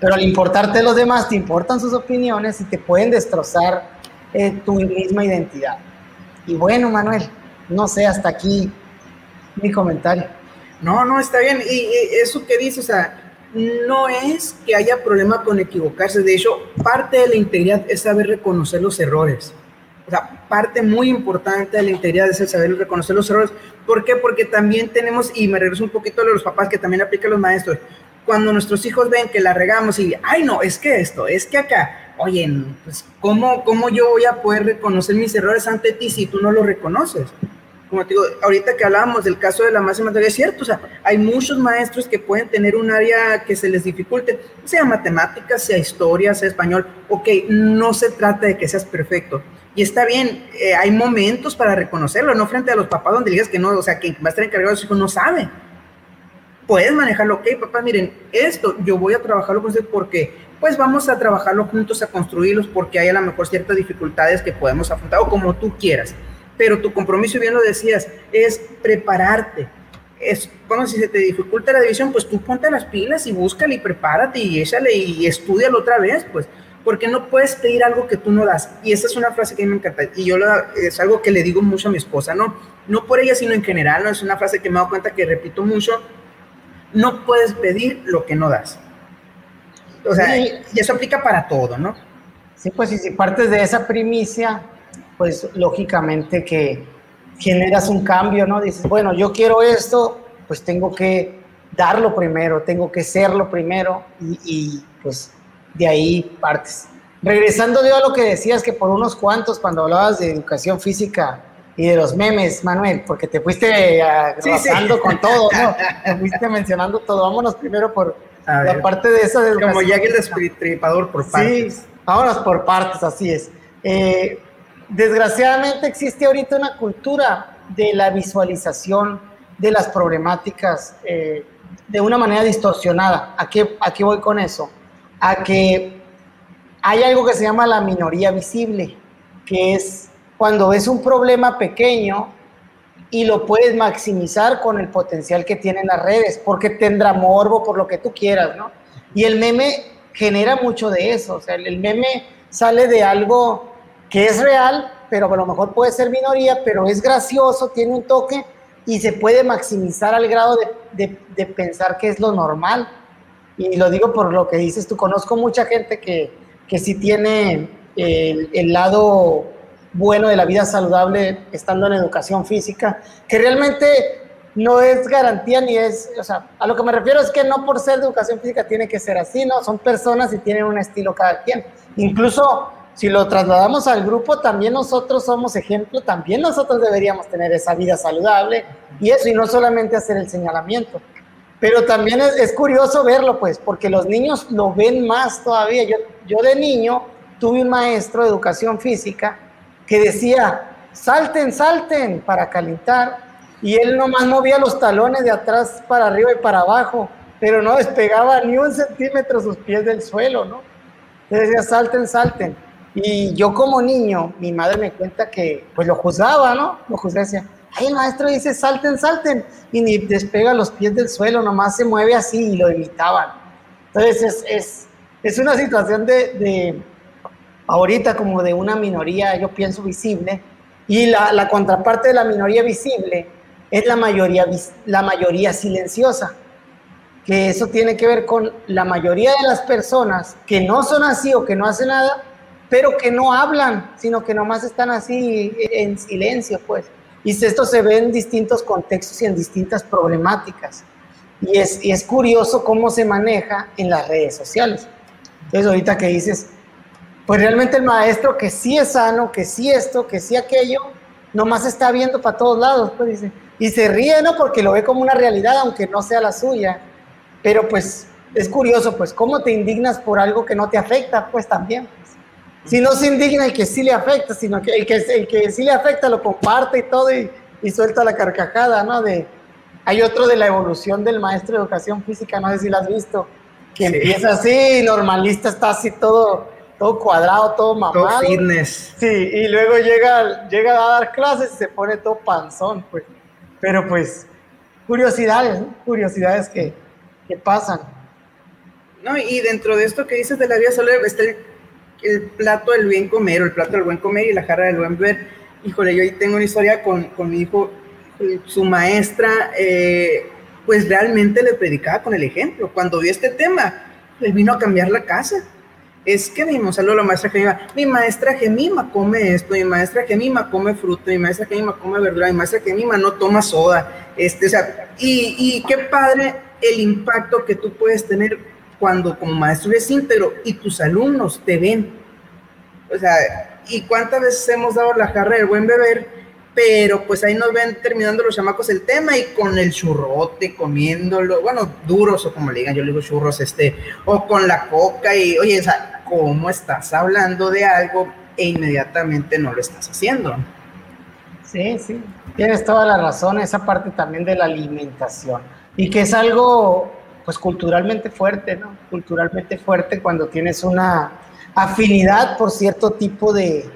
Pero al importarte los demás, te importan sus opiniones y te pueden destrozar eh, tu misma identidad. Y bueno, Manuel, no sé, hasta aquí mi comentario. No, no, está bien. Y, eso que dices, o sea, no es que haya problema con equivocarse. De hecho, parte de la integridad es saber reconocer los errores. O sea, parte muy importante de la integridad es el saber reconocer los errores. ¿Por qué? Porque también tenemos, y me regreso un poquito a los papás que también aplican los maestros, cuando nuestros hijos ven que la regamos y, ay, no, es que esto, es que acá, oye, pues, ¿cómo, ¿cómo yo voy a poder reconocer mis errores ante ti si tú no los reconoces? Como te digo, ahorita que hablábamos del caso de la máxima teoría, es cierto, o sea, hay muchos maestros que pueden tener un área que se les dificulte, sea matemáticas, sea historia, sea español, ok, no se trata de que seas perfecto, y está bien, eh, hay momentos para reconocerlo, no frente a los papás donde digas que no, o sea, que va a estar encargado de su hijo no sabe, puedes manejarlo, ok, papá, miren, esto yo voy a trabajarlo con ustedes porque, pues vamos a trabajarlo juntos, a construirlos, porque hay a lo mejor ciertas dificultades que podemos afrontar, o como tú quieras. Pero tu compromiso, bien lo decías, es prepararte. Es, bueno, si se te dificulta la división, pues tú ponte las pilas y búscale y prepárate y échale y estudialo otra vez, pues, porque no puedes pedir algo que tú no das. Y esa es una frase que a mí me encanta y yo es algo que le digo mucho a mi esposa, ¿no? No por ella, sino en general, ¿no? Es una frase que me he dado cuenta que repito mucho no puedes pedir lo que no das. O sea, y eso aplica para todo, ¿no? Sí, pues y si partes de esa primicia, pues lógicamente que generas un cambio, ¿no? Dices, bueno, yo quiero esto, pues tengo que darlo primero, tengo que serlo primero y, y pues de ahí partes. Regresando yo a lo que decías que por unos cuantos, cuando hablabas de educación física, y de los memes, Manuel, porque te fuiste pasando con todo, ¿no? Te fuiste mencionando todo. Vámonos primero por la parte de esa de Como ya que el destripador por partes. Sí, vámonos por partes, así es. Eh, desgraciadamente existe ahorita una cultura de la visualización de las problemáticas eh, de una manera distorsionada. ¿A qué, ¿A qué voy con eso? A que hay algo que se llama la minoría visible, que es cuando ves un problema pequeño y lo puedes maximizar con el potencial que tienen las redes, porque tendrá morbo por lo que tú quieras, ¿no? Y el meme genera mucho de eso, o sea, el meme sale de algo que es real, pero a lo mejor puede ser minoría, pero es gracioso, tiene un toque y se puede maximizar al grado de, de, pensar que es lo normal. Y lo digo por lo que dices, tú conozco mucha gente que, que sí tiene el, el lado bueno de la vida saludable estando en educación física, que realmente no es garantía ni es, o sea, a lo que me refiero es que no por ser de educación física tiene que ser así, ¿no? Son personas y tienen un estilo cada quien. Incluso si lo trasladamos al grupo, también nosotros somos ejemplo, también nosotros deberíamos tener esa vida saludable y eso, y no solamente hacer el señalamiento. Pero también es, curioso verlo, pues, porque los niños lo ven más todavía. Yo, yo de niño tuve un maestro de educación física que decía, salten, salten para calentar. Y él nomás movía los talones de atrás para arriba y para abajo, pero no despegaba ni un centímetro sus pies del suelo, ¿no? Entonces decía, salten, salten. Y yo como niño, mi madre me cuenta que pues lo juzgaba, ¿no? Lo juzgaba, decía, ay, el maestro dice, salten, salten. Y ni despega los pies del suelo, nomás se mueve así y lo imitaban. Entonces es, es, es una situación de, de ahorita como de una minoría, yo pienso, visible, y la, la contraparte de la minoría visible es la mayoría, la mayoría silenciosa, que eso tiene que ver con la mayoría de las personas que no son así o que no hacen nada, pero que no hablan, sino que nomás están así en silencio, pues. Y esto se ve en distintos contextos y en distintas problemáticas. Y es, y es curioso cómo se maneja en las redes sociales. Entonces, ahorita que dices, pues realmente el maestro que sí es sano, que sí esto, que sí aquello, nomás está viendo para todos lados, pues y se ríe, ¿no? Porque lo ve como una realidad, aunque no sea la suya. Pero pues es curioso, pues, cómo te indignas por algo que no te afecta, pues también. Pues. Si no se indigna el que sí le afecta, sino que el que, el que sí le afecta lo comparte y todo y, y suelta la carcajada, ¿no? De, hay otro de la evolución del maestro de educación física, no sé si lo has visto, que empieza así, normalista, está así todo, todo cuadrado, todo mamado. Todo fitness. Sí, y luego llega, llega a dar clases y se pone todo panzón, pues. Pero pues, curiosidades, curiosidades que, que, pasan. No, y dentro de esto que dices de la vida saludable está el, plato del bien comer, o el plato del buen comer y la jarra del buen beber. Híjole, yo ahí tengo una historia con, con mi hijo, su maestra, eh, pues realmente le predicaba con el ejemplo. Cuando vio este tema, le vino a cambiar la casa es que mi a la maestra Gemima, mi maestra Gemima come esto, mi maestra Gemima come fruta, mi maestra Gemima come verdura, mi maestra Gemima no toma soda, este, o sea, y, y qué padre el impacto que tú puedes tener cuando como maestro eres íntegro y tus alumnos te ven. O sea, ¿y cuántas veces hemos dado la jarra del buen beber? pero pues ahí nos ven terminando los chamacos el tema y con el churrote comiéndolo, bueno, duros o como le digan, yo le digo churros, este, o con la coca y, oye, o sea, ¿cómo estás hablando de algo e inmediatamente no lo estás haciendo? Sí, sí, tienes toda la razón, esa parte también de la alimentación y que es algo, pues culturalmente fuerte, ¿no? Culturalmente fuerte cuando tienes una afinidad por cierto tipo de,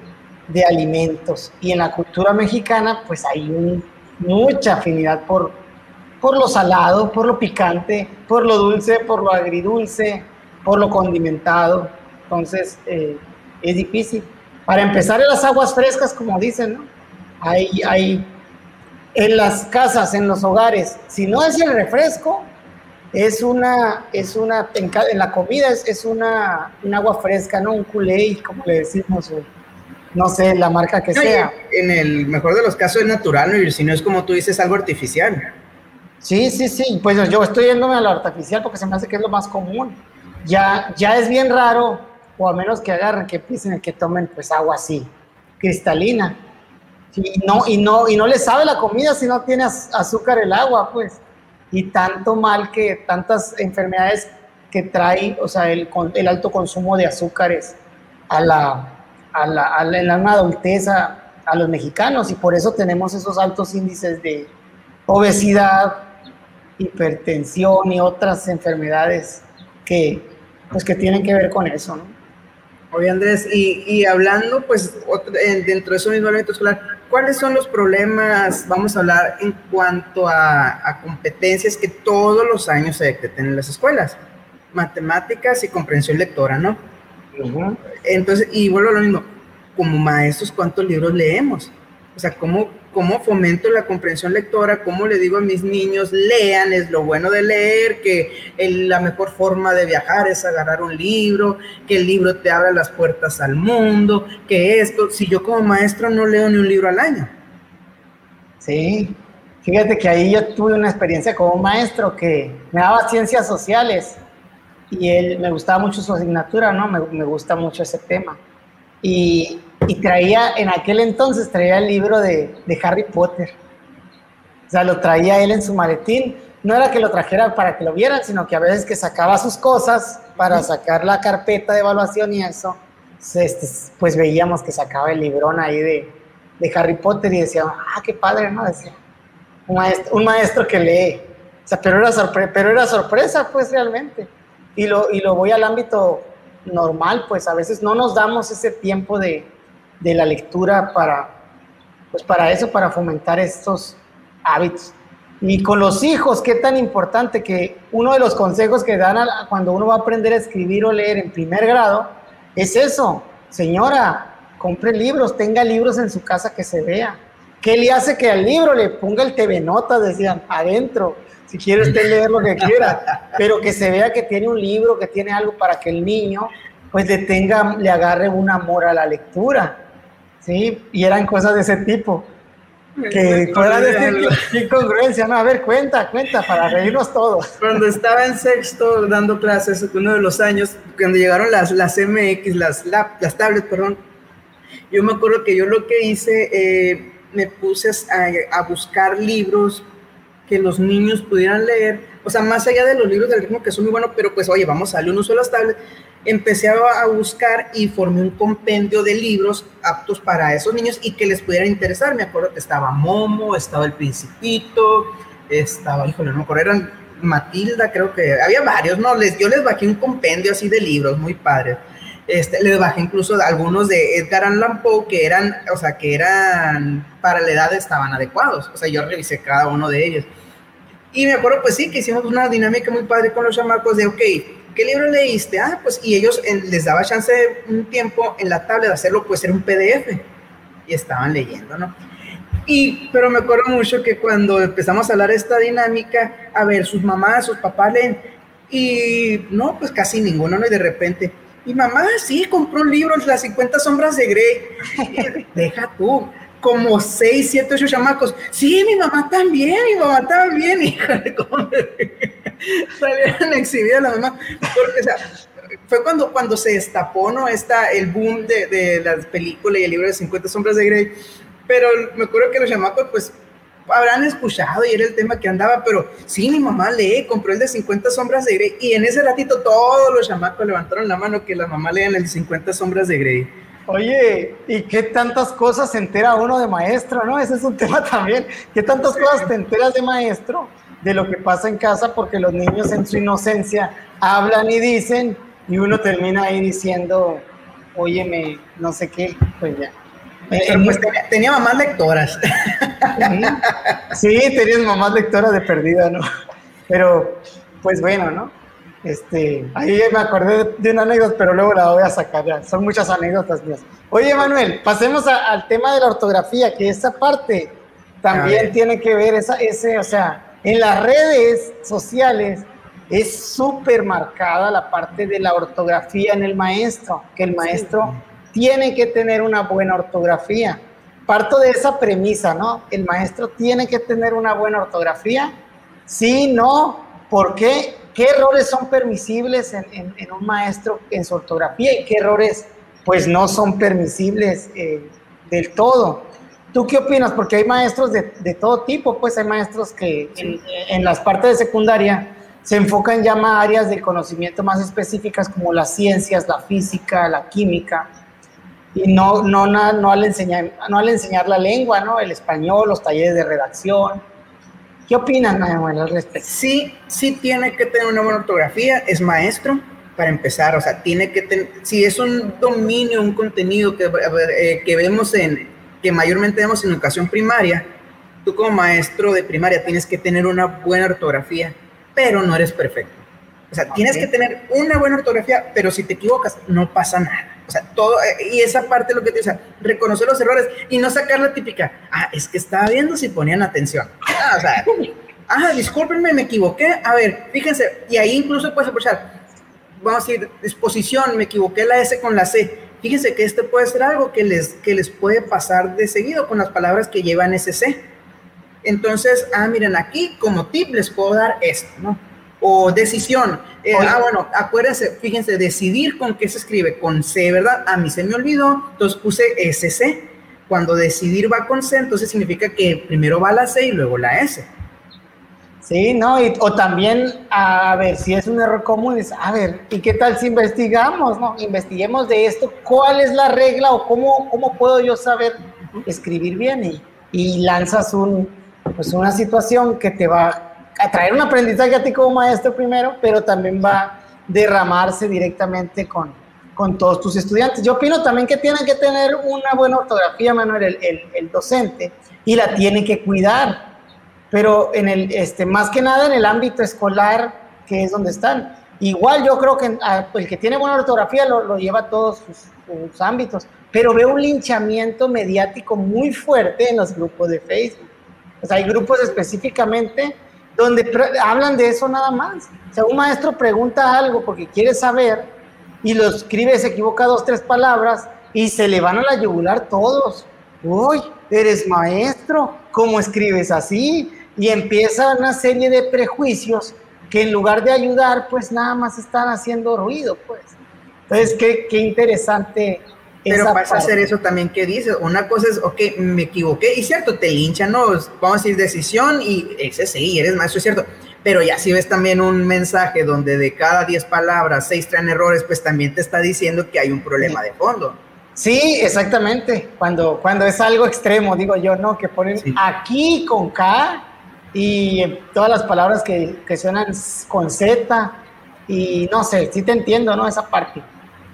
de alimentos. Y en la cultura mexicana, pues hay mucha afinidad por, por lo salado, por lo picante, por lo dulce, por lo agridulce, por lo condimentado. Entonces, eh, es difícil. Para empezar, en las aguas frescas, como dicen, ¿no? Hay, hay en las casas, en los hogares, si no es el refresco, es una, es una, en, la comida es, es una, un agua fresca, ¿no? Un culé, como le decimos, no sé, la marca que sea. En el mejor de los casos es natural, ¿no? y si no es como tú dices, algo artificial. Sí, sí, sí, pues yo estoy yéndome a lo artificial porque se me hace que es lo más común. Ya, ya es bien raro, o a menos que agarren, que piensen que tomen pues agua así, cristalina. y, no, y, no, y no le sabe la comida si no tiene azúcar el agua, pues. Y tanto mal que tantas enfermedades que trae, o sea, el, el alto consumo de azúcares a la, a la, a la, adultez a, los mexicanos y por eso tenemos esos altos índices de obesidad, hipertensión y otras enfermedades que, pues, que tienen que ver con eso. ¿no? Oye Andrés, y, y hablando pues dentro de eso mismo elemento escolar, ¿cuáles son los problemas, vamos a hablar en cuanto a, a competencias que todos los años se detectan en las escuelas? Matemáticas y comprensión lectora, ¿no? Entonces, y vuelvo a lo mismo, como maestros, ¿cuántos libros leemos? O sea, ¿cómo, ¿cómo fomento la comprensión lectora? ¿Cómo le digo a mis niños, lean, es lo bueno de leer, que la mejor forma de viajar es agarrar un libro, que el libro te abra las puertas al mundo, que esto, si yo como maestro no leo ni un libro al año. Sí, fíjate que ahí yo tuve una experiencia como maestro que me daba ciencias sociales y él me gustaba mucho su asignatura, ¿no? Me, me gusta mucho ese tema. Y, y, traía, en aquel entonces traía el libro de, de, Harry Potter. O sea, lo traía él en su maletín. No era que lo trajera para que lo vieran, sino que a veces que sacaba sus cosas para sacar la carpeta de evaluación y eso, este, pues veíamos que sacaba el librón ahí de, de Harry Potter y decía, ah, qué padre, ¿no? Decía, un maestro, un maestro que lee. O sea, pero era, sorpre pero era sorpresa, pues realmente y lo, y lo voy al ámbito normal, pues a veces no nos damos ese tiempo de, de la lectura para, pues para eso, para fomentar estos hábitos. Y con los hijos, qué tan importante que uno de los consejos que dan cuando uno va a aprender a escribir o leer en primer grado es eso. Señora, compre libros, tenga libros en su casa que se vea. ¿Qué le hace que al libro le ponga el TV Notas, decían, adentro? si quiere usted leer lo que quiera, pero que se vea que tiene un libro, que tiene algo para que el niño pues le le agarre un amor a la lectura, ¿sí? Y eran cosas de ese tipo. que pueda decir incongruencia, no, a ver, cuenta, cuenta, para reírnos todos. Cuando estaba en sexto dando clases, uno de los años, cuando llegaron las, las MX, las, las tablets, perdón, yo me acuerdo que yo lo que hice, eh, me puse a, a, buscar libros que los niños pudieran leer, o sea, más allá de los libros del ritmo que son muy buenos, pero pues, oye, vamos a darle un uso a las tablets, empecé a, buscar y formé un compendio de libros aptos para esos niños y que les pudieran interesar. Me acuerdo que estaba Momo, estaba El Principito, estaba, híjole, no me acuerdo, eran Matilda, creo que había varios, ¿no? Les, yo les bajé un compendio así de libros, muy padres. Este, les bajé incluso algunos de Edgar Allan Poe que eran, o sea, que eran para la edad estaban adecuados. O sea, yo revisé cada uno de ellos. Y me acuerdo, pues sí, que hicimos una dinámica muy padre con los chamacos de, ok, ¿qué libro leíste? Ah, pues, y ellos les daba chance de un tiempo en la tablet de hacerlo, pues era un PDF. Y estaban leyendo, ¿no? Y, pero me acuerdo mucho que cuando empezamos a hablar de esta dinámica, a ver, sus mamás, sus papás leen, y no, pues casi ninguno, ¿no? Y de repente, mi mamá sí compró un libro, Las 50 sombras de Grey. Deja tú, como 6, 7, 8 chamacos. Sí, mi mamá también, mi mamá también. Híjole, ¿cómo salieron exhibidas la mamá, porque o sea, fue cuando, cuando se destapó, ¿no? Esta, el boom de, de las películas y el libro de 50 sombras de Grey, pero me acuerdo que los chamacos, pues, habrán escuchado y era el tema que andaba, pero sí, mi mamá lee, compró el de 50 sombras de Grey, y en ese ratito todos los chamacos levantaron la mano que la mamá leía el de 50 sombras de Grey. Oye, ¿y qué tantas cosas se entera uno de maestro, no? Ese es un tema también. ¿Qué tantas cosas te enteras de maestro? De lo que pasa en casa porque los niños en su inocencia hablan y dicen y uno termina ahí diciendo, óyeme, no sé qué, pues ya. pues tenía, mamás lectoras. Sí, tenías mamás lectoras de perdida, ¿no? Pero, pues bueno, ¿no? Este, ahí me acordé de una anécdota, pero luego la voy a sacar ya. Son muchas anécdotas mías. Oye, Manuel, pasemos al tema de la ortografía, que esa parte también tiene que ver, esa, ese, o sea, en las redes sociales es súper marcada la parte de la ortografía en el maestro, que el maestro tiene que tener una buena ortografía. Parto de esa premisa, ¿no? El maestro tiene que tener una buena ortografía. Sí, no, ¿por qué? ¿Qué errores son permisibles en, un maestro en su ortografía y qué errores pues no son permisibles eh, del todo? ¿Tú qué opinas? Porque hay maestros de, de todo tipo, pues hay maestros que en, las partes de secundaria se enfocan ya más áreas de conocimiento más específicas como las ciencias, la física, la química, y no, no, no, al, enseñar, no al enseñar la lengua, ¿no? El español, los talleres de redacción. ¿Qué opinan, Manuel, al respecto? Sí, sí tiene que tener una buena ortografía, es maestro, para empezar, o sea, tiene que tener, si es un dominio, un contenido que, eh, que vemos en, que mayormente vemos en educación primaria, tú como maestro de primaria tienes que tener una buena ortografía, pero no eres perfecto. O sea, tienes que tener una buena ortografía, pero si te equivocas, no pasa nada. O sea, todo, eh, y esa parte es lo que te dice, reconocer los errores y no sacar la típica, ah, es que estaba viendo si ponían atención. Ah, o sea, ah, discúlpenme, me equivoqué. A ver, fíjense, y ahí incluso puedes aprovechar, vamos a decir, disposición, me equivoqué la S con la C Fíjense que este puede ser algo que les, que les puede pasar de seguido con las palabras que llevan ese C. Entonces, ah, miren, aquí como tip les puedo dar esto, ¿no? O decisión. Eh, ah, bueno, acuérdense, fíjense, decidir con qué se escribe, con C, ¿verdad? A mí se me olvidó, entonces puse SC. Cuando decidir va con C, entonces significa que primero va la C y luego la S. Sí, ¿no? o también, a ver, si es un error común, es, a ver, ¿y qué tal si investigamos, no? Investiguemos de esto, ¿cuál es la regla o cómo, cómo puedo yo saber escribir bien? Y, y lanzas un, pues una situación que te va a traer un aprendizaje a ti como maestro primero, pero también va a derramarse directamente con, con todos tus estudiantes. Yo opino también que tienen que tener una buena ortografía, Manuel, el, el, el docente, y la tiene que cuidar pero en el, este, más que nada en el ámbito escolar, que es donde están. Igual yo creo que ah, el que tiene buena ortografía lo, lo lleva a todos sus, ámbitos, pero veo un linchamiento mediático muy fuerte en los grupos de Facebook. O sea, hay grupos específicamente donde hablan de eso nada más. O sea, un maestro pregunta algo porque quiere saber y lo escribe, se equivoca dos, tres palabras y se le van a la yugular todos. Uy, eres maestro, ¿cómo escribes así? Y empieza una serie de prejuicios que en lugar de ayudar, pues nada más están haciendo ruido, pues. Entonces, qué, qué interesante. Pero vas a hacer eso también ¿qué dices. Una cosa es, ok, me equivoqué, y cierto, te linchan, ¿no? Vamos a decir decisión, y ese sí, eres maestro, es cierto. Pero ya si ves también un mensaje donde de cada 10 palabras, 6 traen errores, pues también te está diciendo que hay un problema de fondo. Sí, exactamente. Cuando, cuando es algo extremo, digo yo, ¿no? Que ponen aquí con K y todas las palabras que, que suenan con Z y no sé, sí te entiendo, ¿no? Esa parte.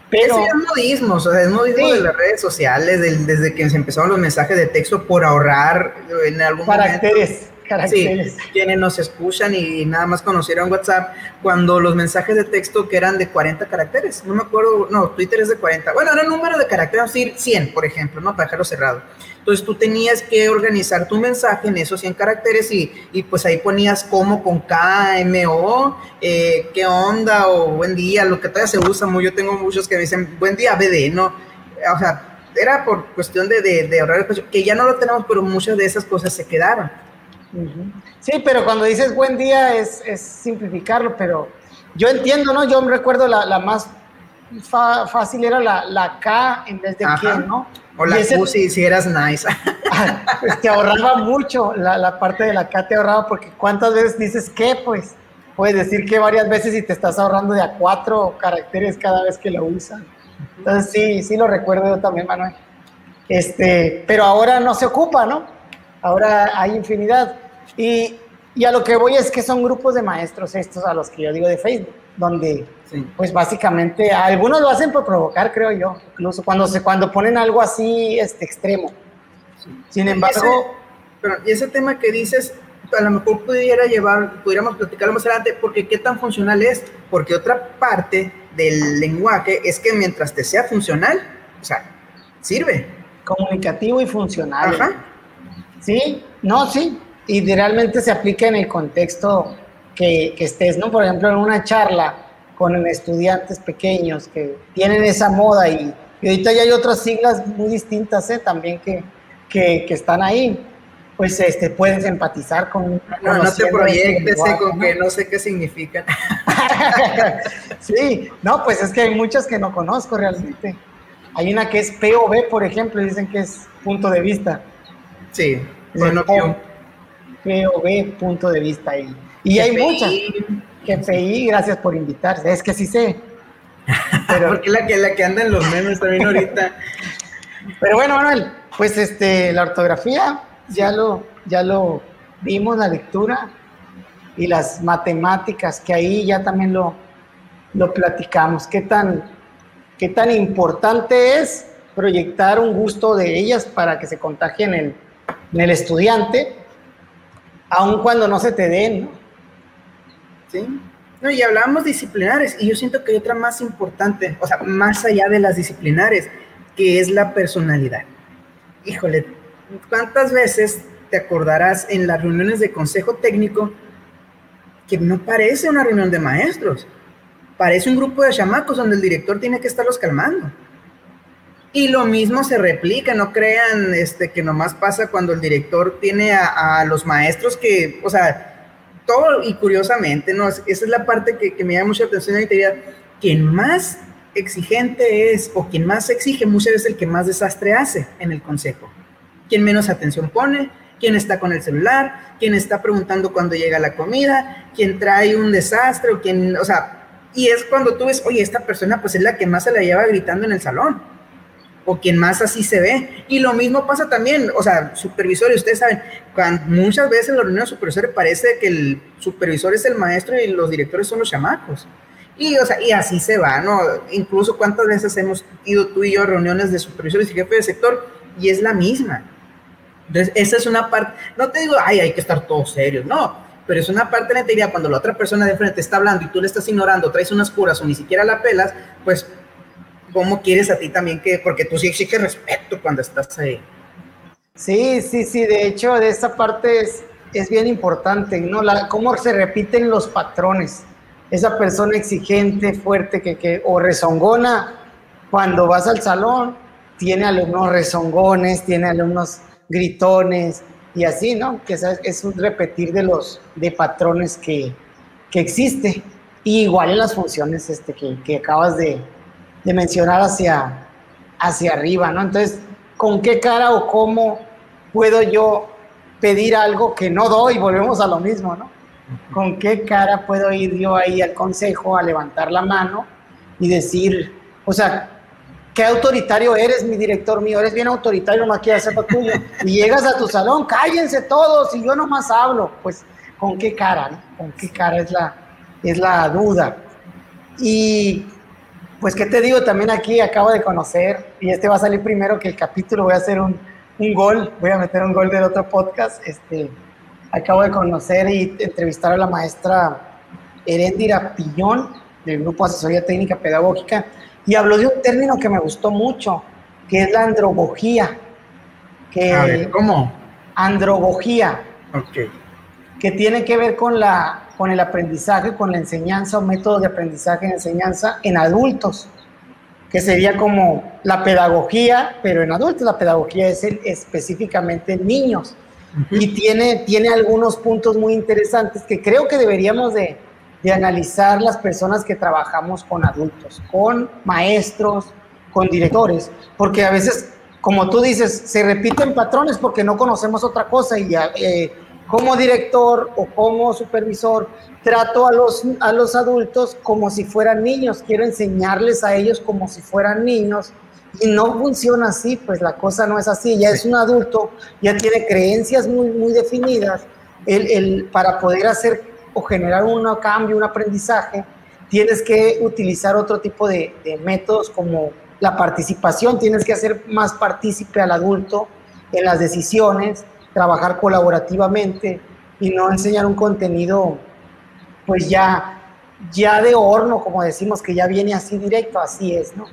Pero es modismo, o sea, es modismo de las redes sociales, desde que se empezaron los mensajes de texto por ahorrar en algún caracteres, Caracteres. Sí, quienes nos escuchan y nada más conocieron WhatsApp, cuando los mensajes de texto que eran de 40 caracteres, no me acuerdo, no, Twitter es de 40, bueno, era un número de caracteres, decir 100, por ejemplo, ¿no? Para dejarlo cerrado. Entonces tú tenías que organizar tu mensaje en esos 100 caracteres y, y pues ahí ponías como con K, M, O, eh, qué onda o buen día, lo que todavía se usa muy. Yo tengo muchos que me dicen buen día, BD, ¿no? O sea, era por cuestión de, de, de ahorrar espacio, que ya no lo tenemos, pero muchas de esas cosas se quedaron. Sí, pero cuando dices buen día es, es simplificarlo, pero yo entiendo, ¿no? Yo me recuerdo la, la más fácil era la, la, K en vez de quién, ¿no? O la Q si, eras nice. pues te ahorraba mucho, la, la, parte de la K te ahorraba porque cuántas veces dices qué, pues puedes decir que varias veces y te estás ahorrando de a cuatro caracteres cada vez que lo usan. Entonces sí, sí lo recuerdo yo también, Manuel. Este, pero ahora no se ocupa, ¿no? Ahora hay infinidad. Y, y a lo que voy es que son grupos de maestros estos a los que yo digo de Facebook donde pues básicamente algunos lo hacen por provocar, creo yo, incluso cuando se cuando ponen algo así este extremo. Sin embargo, pero y ese tema que dices a lo mejor pudiera llevar, pudiéramos platicarlo más adelante, porque qué tan funcional es, porque otra parte del lenguaje es que mientras te sea funcional, o sea, sirve. Comunicativo y funcional. Ajá. Sí, no, sí, y realmente se aplica en el contexto que, estés, ¿no? Por ejemplo, en una charla con estudiantes pequeños que tienen esa moda y, ahorita ya hay otras siglas muy distintas ¿eh? también que, que, están ahí, pues este, puedes empatizar con... No, no te proyectes ¿eh? con que no sé qué significan. sí, no, pues es que hay muchas que no conozco realmente. Hay una que es POV, por ejemplo, dicen que es punto de vista. Sí, bueno, POV, punto de vista. Y y hay muchas. GPI, gracias por invitarse. Es que sí sé. Pero, Porque la que, la que anda en los memes también ahorita. Pero bueno, Manuel, pues este, la ortografía ya lo, ya lo vimos, la lectura y las matemáticas, que ahí ya también lo, lo platicamos. ¿Qué tan, ¿Qué tan importante es proyectar un gusto de ellas para que se contagien en, en el estudiante, aun cuando no se te den, ¿no? No, y hablábamos disciplinares, y yo siento que hay otra más importante, o sea, más allá de las disciplinares, que es la personalidad. Híjole, ¿cuántas veces te acordarás en las reuniones de consejo técnico que no parece una reunión de maestros? Parece un grupo de chamacos donde el director tiene que estarlos calmando. Y lo mismo se replica, no crean este, que nomás pasa cuando el director tiene a, a los maestros que, o sea, todo, y curiosamente, ¿no? esa es la parte que, me llama mucha atención y te quien más exigente es o quien más exige muchas veces el que más desastre hace en el consejo. Quien menos atención pone, quien está con el celular, quien está preguntando cuando llega la comida, quien trae un desastre o quien, o sea, y es cuando tú ves, oye, esta persona pues es la que más se la lleva gritando en el salón o quien más así se ve. Y lo mismo pasa también, o sea, supervisores, ustedes saben, cuando muchas veces en los reuniones de supervisores parece que el supervisor es el maestro y los directores son los chamacos. Y, o sea, y así se va, ¿no? Incluso cuántas veces hemos ido tú y yo a reuniones de supervisores y jefes de sector y es la misma. Entonces, esa es una parte, no te digo, ay, hay que estar todos serios, no, pero es una parte de la integridad cuando la otra persona de frente está hablando y tú le estás ignorando, traes unas curas o ni siquiera la pelas, pues cómo quieres a ti también que, porque tú sí exiges respeto cuando estás ahí. Sí, sí, sí, de hecho, de esa parte es, es bien importante, ¿no? La, cómo se repiten los patrones. Esa persona exigente, fuerte, que, que, o rezongona, cuando vas al salón, tiene alumnos rezongones, tiene alumnos gritones y así, ¿no? Que es, un repetir de los de patrones que, que existe. Y igual en las funciones este, que, que acabas de, de, mencionar hacia, hacia arriba, ¿no? Entonces, ¿con qué cara o cómo puedo yo pedir algo que no doy? Volvemos a lo mismo, ¿no? ¿Con qué cara puedo ir yo ahí al consejo a levantar la mano y decir, o sea, qué autoritario eres, mi director mío, eres bien autoritario, no quieres hacer tuyo. Y llegas a tu salón, cállense todos y yo nomás hablo. Pues, ¿con qué cara? ¿Con qué cara es la, es la duda? Y pues, ¿qué te digo? También aquí acabo de conocer, y este va a salir primero que el capítulo, voy a hacer un, un gol, voy a meter un gol del otro podcast. Este, acabo de conocer y entrevistar a la maestra Herendira Pillón del Grupo Asesoría Técnica Pedagógica y habló de un término que me gustó mucho, que es la androgogía. Que, a ver, ¿cómo? Androgogía. Ok. Que tiene que ver con, la, con el aprendizaje, con la enseñanza o métodos de aprendizaje y enseñanza en adultos, que sería como la pedagogía, pero en adultos la pedagogía es específicamente en niños. Y tiene, tiene algunos puntos muy interesantes que creo que deberíamos de, de analizar las personas que trabajamos con adultos, con maestros, con directores, porque a veces, como tú dices, se repiten patrones porque no conocemos otra cosa y ya, eh, como director o como supervisor trato a los, a los adultos como si fueran niños, quiero enseñarles a ellos como si fueran niños. Y no funciona así, pues la cosa no es así, ya es un adulto, ya tiene creencias muy, muy definidas. El, el, para poder hacer o generar un cambio, un aprendizaje, tienes que utilizar otro tipo de, métodos como la participación, tienes que hacer más partícipe al adulto en las decisiones, trabajar colaborativamente y no enseñar un contenido pues ya, ya de horno, como decimos, que ya viene así directo, así es, ¿no?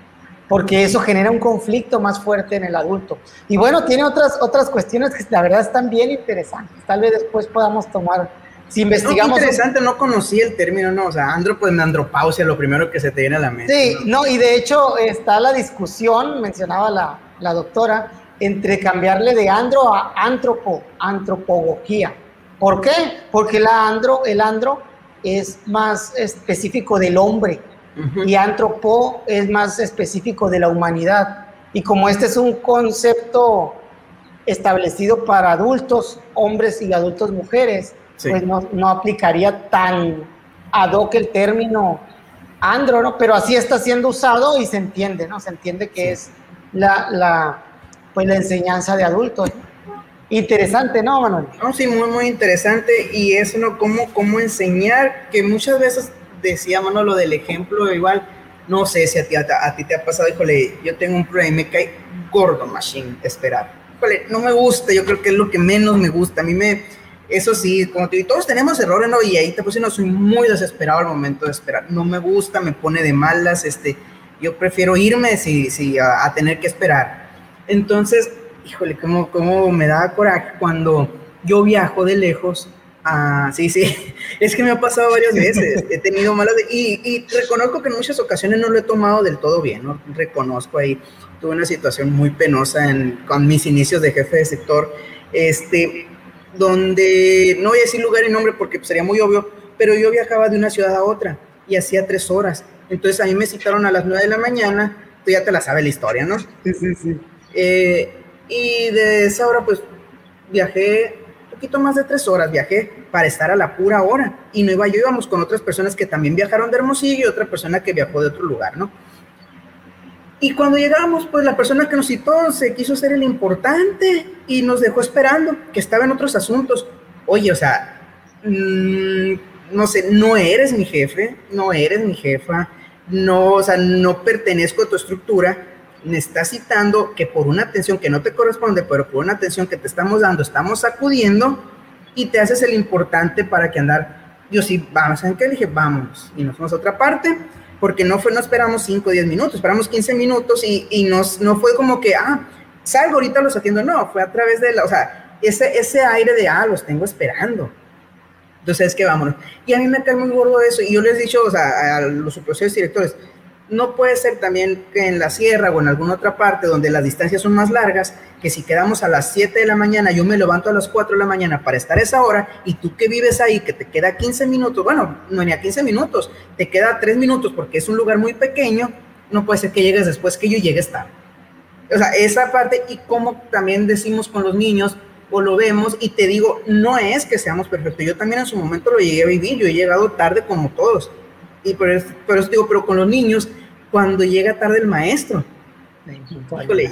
Porque eso genera un conflicto más fuerte en el adulto. Y bueno, tiene otras, otras cuestiones que la verdad están bien interesantes. Tal vez después podamos tomar si investigamos. No, interesante, no conocí el término, no. O sea, andro, pues andropausia, lo primero que se te viene a la mente. Sí, no, y de hecho está la discusión, mencionaba la, la doctora, entre cambiarle de andro a antropo, antropología. ¿Por qué? Porque la andro, el andro es más específico del hombre y antropo es más específico de la humanidad. Y como este es un concepto establecido para adultos, hombres y adultos mujeres, pues no, no, aplicaría tan ad hoc el término andro, ¿no? Pero así está siendo usado y se entiende, ¿no? Se entiende que es la, la, pues la enseñanza de adultos. Interesante, ¿no, Manuel? No, sí, muy, muy interesante. Y eso, ¿no? Cómo, cómo enseñar, que muchas veces decía, Manuel, lo del ejemplo, igual, no sé si a ti, a, ti te ha pasado, híjole, yo tengo un problema, me cae gordo machine esperar. Híjole, no me gusta, yo creo que es lo que menos me gusta. A mí me, eso sí, como te digo, todos tenemos errores, ¿no? Y ahí te puse, no, soy muy desesperado al momento de esperar. No me gusta, me pone de malas, este, yo prefiero irme si, si a, tener que esperar. Entonces, híjole, cómo, cómo me da coraje cuando yo viajo de lejos. Ah, sí, sí, es que me ha pasado varias veces, he tenido malas, y, y, reconozco que en muchas ocasiones no lo he tomado del todo bien, ¿no? Reconozco ahí, tuve una situación muy penosa en, con mis inicios de jefe de sector, este, donde no voy a decir lugar y nombre porque sería muy obvio, pero yo viajaba de una ciudad a otra y hacía tres horas. Entonces a mí me citaron a las nueve de la mañana, tú ya te la sabes la historia, ¿no? Sí, sí, sí. Eh, y de esa hora pues viajé un poquito más de tres horas, viajé para estar a la pura hora. Y no iba yo, íbamos con otras personas que también viajaron de Hermosillo y otra persona que viajó de otro lugar, ¿no? Y cuando llegamos, pues la persona que nos citó se quiso ser el importante y nos dejó esperando, que estaba en otros asuntos. Oye, o sea, mmm, no sé, no eres mi jefe, no eres mi jefa, no, o sea, no pertenezco a tu estructura. Me estás citando que por una atención que no te corresponde, pero por una atención que te estamos dando, estamos acudiendo y te haces el importante para que andar. Yo sí, vamos, ¿saben qué? Le dije, vamos. Y nos fuimos a otra parte porque no fue, no esperamos 5 o 10 minutos, esperamos 15 minutos y, y nos, no fue como que, ah, salgo, ahorita los atiendo, no, fue a través de la, o sea, ese, ese aire de, ah, los tengo esperando. Entonces es que vámonos. Y a mí me cae muy gordo eso, y yo les he dicho, o sea, a los supervisores directores, no puede ser también que en la sierra o en alguna otra parte donde las distancias son más largas, que si quedamos a las 7 de la mañana, yo me levanto a las 4 de la mañana para estar esa hora y tú que vives ahí, que te queda 15 minutos, bueno, no ni a 15 minutos, te queda 3 minutos porque es un lugar muy pequeño, no puede ser que llegues después que yo llegue tarde. O sea, esa parte y como también decimos con los niños o lo vemos y te digo, no es que seamos perfectos, yo también en su momento lo llegué a vivir, yo he llegado tarde como todos. Y por eso, por digo, pero con los niños cuando llega tarde el maestro.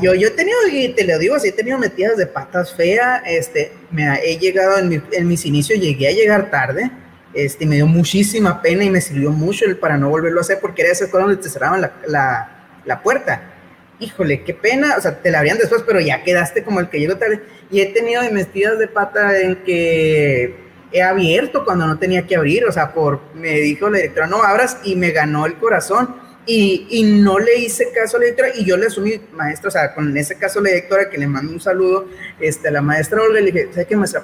yo, yo he tenido, y te lo digo así, he tenido metidas de patas feas, este, me he llegado en, mis inicios, llegué a llegar tarde, este, me dio muchísima pena y me sirvió mucho el para no volverlo a hacer, porque era ese donde te cerraban la, la, la, puerta. Híjole, qué pena, o sea, te la abrían después, pero ya quedaste como el que llegó tarde. Y he tenido metidas de pata en que he abierto cuando no tenía que abrir, o sea, por, me dijo la directora, no abras, y me ganó el corazón y, no le hice caso a la directora y yo le asumí, maestra, o sea, con ese caso a la directora que le mando un saludo este, a la maestra Olga, le dije, ¿sabes qué, maestra?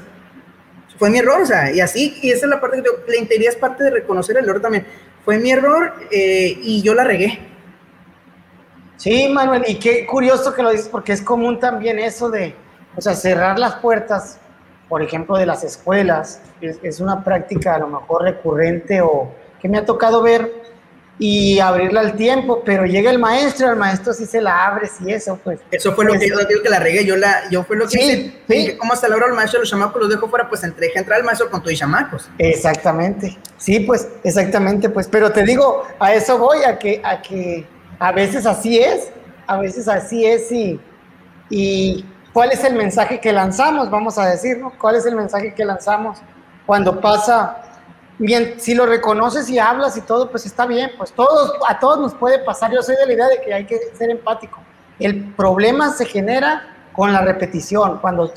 Fue mi error, o sea, y así, y esa es la parte que digo, la integridad es parte de reconocer el error también. Fue mi error eh, y yo la regué. Sí, Manuel, y qué curioso que lo dices, porque es común también eso de, o sea, cerrar las puertas, por ejemplo, de las escuelas, es, es una práctica a lo mejor recurrente o que me ha tocado ver y abrirla al tiempo, pero llega el maestro, el maestro sí se la abre, sí, eso, pues. Eso fue lo que yo digo que la regué, yo, la, yo fue lo que sí, hice, como hasta la hora el maestro los chamacos los dejo fuera, pues entre que entrar el maestro con tus chamacos. Exactamente, sí, pues, exactamente, pues, pero te digo, a eso voy, a que, a que a veces así es, a veces así es y, y cuál es el mensaje que lanzamos, vamos a decir, ¿no? ¿Cuál es el mensaje que lanzamos cuando pasa bien, si lo reconoces y hablas y todo, pues está bien, pues todos, a todos nos puede pasar. Yo soy de la idea de que hay que ser empático. El problema se genera con la repetición, cuando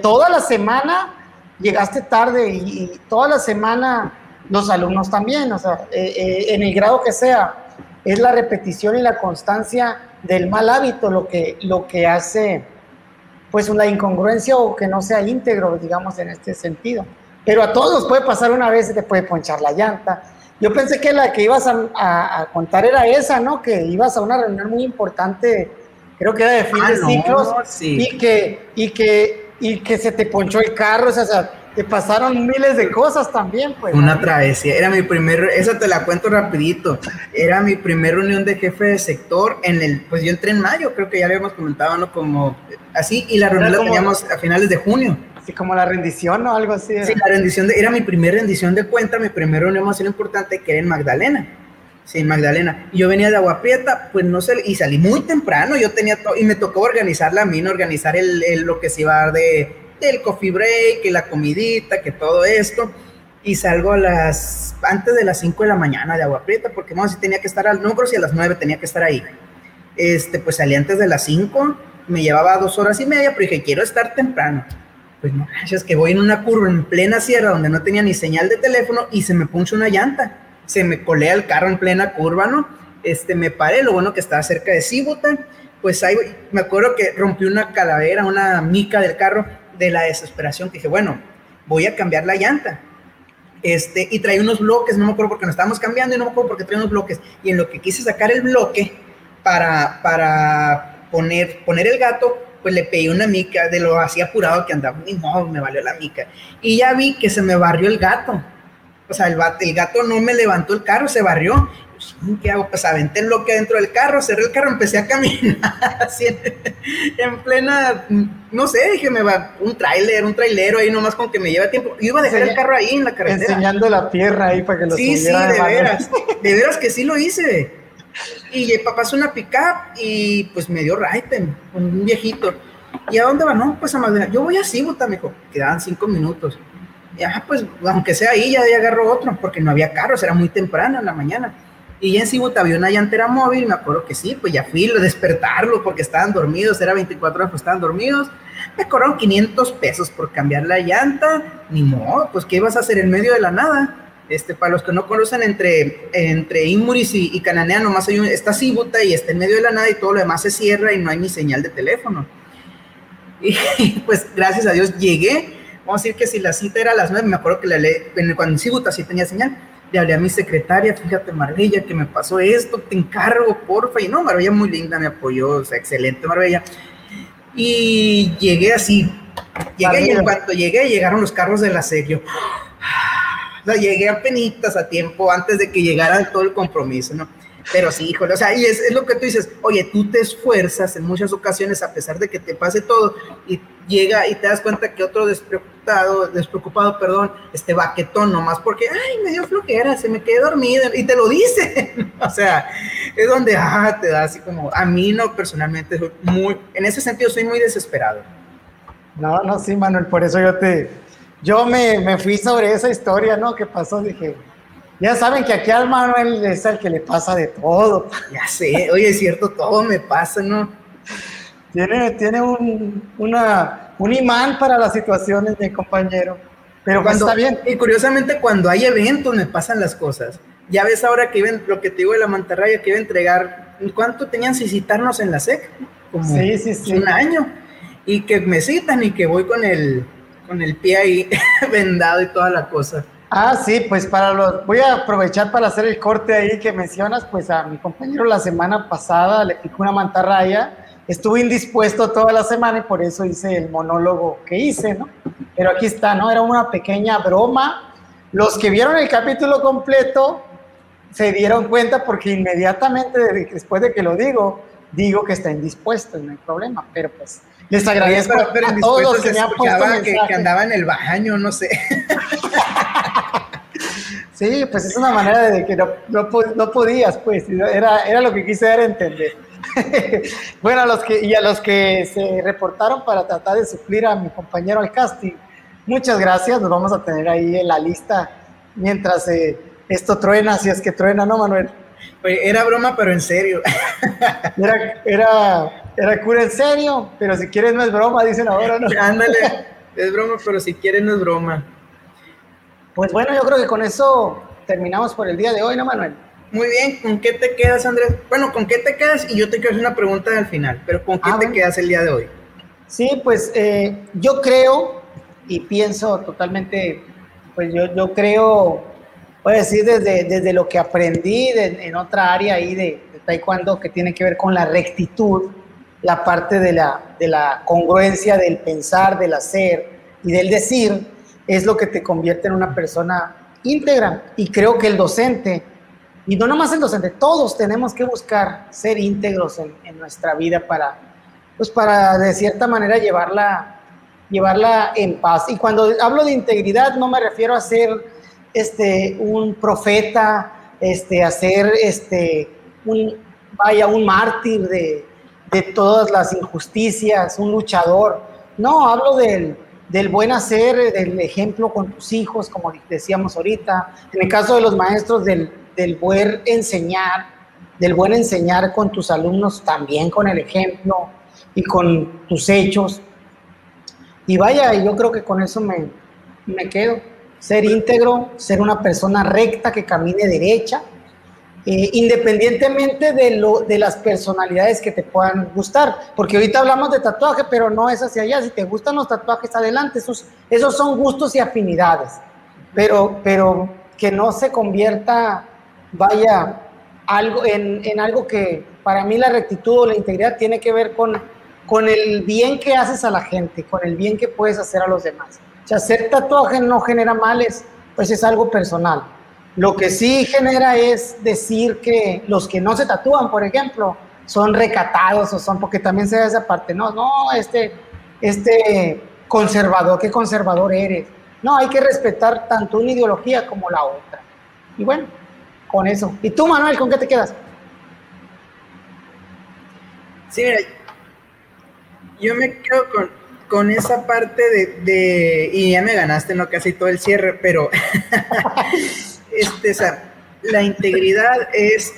toda la semana llegaste tarde y, toda la semana los alumnos también, o sea, eh, eh, en el grado que sea, es la repetición y la constancia del mal hábito lo que, lo que hace pues una incongruencia o que no sea íntegro, digamos, en este sentido. Pero a todos nos puede pasar una vez, te puede ponchar la llanta. Yo pensé que la que ibas a, contar era esa, ¿no? Que ibas a una reunión muy importante, creo que era de fin ah, de ciclos, y, que, y, que, y que se te ponchó el carro, o sea, te pasaron miles de cosas también, pues. Una travesía, era mi primer, esa te la cuento rapidito, era mi primer reunión de jefe de sector en el, pues yo entré en mayo, creo que ya lo habíamos comentado, ¿no? Como así, y la reunión la teníamos a finales de junio. Sí, como la rendición o algo así. Sí, la rendición de, era mi primera rendición de cuenta, mi primera reunión más importante que era en Magdalena. Sí, en Magdalena. Yo venía de Agua Prieta, pues no sé, y salí muy temprano, yo tenía todo, y me tocó organizar la mina, organizar el, lo que se iba a dar de, del coffee break, que la comidita, que todo esto. Y salgo a las, antes de las 5 de la mañana de Agua Prieta, porque no, si tenía que estar, al, creo si a las 9 tenía que estar ahí. Este, pues salí antes de las 5, me llevaba dos horas y media, pero dije, quiero estar temprano pues no, es que voy en una curva en plena sierra donde no tenía ni señal de teléfono y se me puncha una llanta. Se me colea el carro en plena curva, ¿no? Este, me paré, lo bueno que estaba cerca de Cibuta, pues ahí me acuerdo que rompí una calavera, una mica del carro de la desesperación, que dije, bueno, voy a cambiar la llanta. Este, y traía unos bloques, no me acuerdo porque nos estábamos cambiando y no me acuerdo porque traía unos bloques. Y en lo que quise sacar el bloque para, para poner, poner el gato, pues le pedí una mica de lo así apurado que andaba, ni modo, me valió la mica. Y ya vi que se me barrió el gato. O sea, el, el gato no me levantó el carro, se barrió. ¿Qué hago? Pues aventé el bloque dentro del carro, cerré el carro, empecé a caminar así en, plena, no sé, dije, me va un tráiler, un trailero ahí nomás con que me lleva tiempo. Yo iba a dejar el carro ahí en la carretera. Enseñando la tierra ahí para que lo Sí, sí, de veras, de veras que sí lo hice. Y el papá es una pickup y pues me dio Raiten, un viejito. ¿Y a dónde va? No, pues a Magdalena. Yo voy a Cibuta, me dijo. Quedaban cinco minutos. Y ah, pues aunque sea ahí, ya, ya agarro otro, porque no había carros, era muy temprano en la mañana. Y ya en Cibuta había una llantera móvil, me acuerdo que sí, pues ya fui a despertarlo porque estaban dormidos, era 24 horas, pues estaban dormidos. Me cobraron 500 pesos por cambiar la llanta, ni modo, pues ¿qué ibas a hacer en medio de la nada? Este, para los que no conocen, entre, entre Inmuris y, Cananea nomás hay un, está Cibuta y está en medio de la nada y todo lo demás se cierra y no hay ni señal de teléfono. Y pues gracias a Dios llegué. Vamos a decir que si la cita era a las nueve, me acuerdo que la ley, cuando en Cibuta sí tenía señal, le hablé a mi secretaria, fíjate Marbella, que me pasó esto, te encargo, porfa, y no, Marbella muy linda, me apoyó, o sea, excelente Marbella. Y llegué así, llegué y en cuanto llegué, llegaron los carros del asedio. O sea, llegué a penitas a tiempo antes de que llegara todo el compromiso, ¿no? Pero sí, híjole, o sea, y es, es, lo que tú dices, oye, tú te esfuerzas en muchas ocasiones a pesar de que te pase todo y llega y te das cuenta que otro despreocupado, despreocupado, perdón, este baquetón nomás porque, ay, me dio flojera, se me quedé dormido y te lo dice. o sea, es donde, ah, te da así como, a mí no, personalmente, muy, en ese sentido soy muy desesperado. No, no, sí, Manuel, por eso yo te, yo me, me fui sobre esa historia, ¿no? Que pasó, dije, ya saben que aquí al Manuel es el que le pasa de todo. Ya sé, oye, es cierto, todo me pasa, ¿no? Tiene, tiene un, una, un imán para las situaciones, mi compañero. Pero pues cuando, está bien. Y curiosamente, cuando hay eventos, me pasan las cosas. Ya ves ahora que iban, lo que te digo de la mantarraya, que iba a entregar, ¿cuánto tenían sin citarnos en la SEC? Como sí, sí, sí. un año. Y que me citan y que voy con el, con el pie ahí vendado y toda la cosa. Ah, sí, pues para los, voy a aprovechar para hacer el corte ahí que mencionas, pues a mi compañero la semana pasada le picó una mantarraya, estuve indispuesto toda la semana y por eso hice el monólogo que hice, ¿no? Pero aquí está, ¿no? Era una pequeña broma. Los que vieron el capítulo completo se dieron cuenta porque inmediatamente después de que lo digo, digo que está indispuesto, no hay problema, pero pues les agradezco pero, pero a todos los que me han puesto que, que andaba en el baño, no sé. Sí, pues es una manera de que no, no, no podías, pues, era, era lo que quise dar a entender. bueno, a los que, y a los que se reportaron para tratar de suplir a mi compañero al casting, muchas gracias, nos vamos a tener ahí en la lista mientras eh, esto truena, si es que truena, ¿no, Manuel? Oye, era broma, pero en serio. era, era, era cura en serio, pero si quieres no es broma, dicen ahora, ¿no? Ándale, es broma, pero si quieres no es broma. Pues bueno, yo creo que con eso terminamos por el día de hoy, ¿no, Manuel? Muy bien, ¿con qué te quedas, Andrés? Bueno, ¿con qué te quedas? Y yo te quiero hacer una pregunta al final, pero ¿con qué ah, te bueno. quedas el día de hoy? Sí, pues eh, yo creo y pienso totalmente, pues yo, yo creo, voy a decir desde, desde lo que aprendí de, en otra área ahí de, de, taekwondo que tiene que ver con la rectitud, la parte de la, de la congruencia del pensar, del hacer y del decir, es lo que te convierte en una persona íntegra. Y creo que el docente, y no nomás el docente, todos tenemos que buscar ser íntegros en, nuestra vida para, pues para de cierta manera llevarla, llevarla en paz. Y cuando hablo de integridad no me refiero a ser este, un profeta, este, a ser este, un, vaya, un mártir de, de todas las injusticias, un luchador. No, hablo del, del buen hacer, del ejemplo con tus hijos, como decíamos ahorita, en el caso de los maestros, del, del buen enseñar, del buen enseñar con tus alumnos, también con el ejemplo y con tus hechos. Y vaya, yo creo que con eso me, me quedo. Ser íntegro, ser una persona recta que camine derecha, eh, independientemente de, lo, de las personalidades que te puedan gustar, porque ahorita hablamos de tatuaje, pero no es hacia allá, si te gustan los tatuajes, adelante, esos, esos son gustos y afinidades, pero, pero que no se convierta, vaya, algo, en, en algo que para mí la rectitud o la integridad tiene que ver con, con el bien que haces a la gente, con el bien que puedes hacer a los demás. O sea, hacer tatuaje no genera males, pues es algo personal lo que sí genera es decir que los que no se tatúan, por ejemplo, son recatados o son, porque también se da esa parte, no, no, este, este conservador, qué conservador eres. No, hay que respetar tanto una ideología como la otra. Y bueno, con eso. ¿Y tú, Manuel, con qué te quedas? Sí, mira, yo me quedo con, con esa parte de, de, y ya me ganaste, no casi todo el cierre, pero este, la integridad es,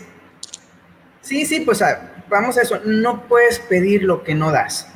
sí, sí, pues vamos a eso, no puedes pedir lo que no das.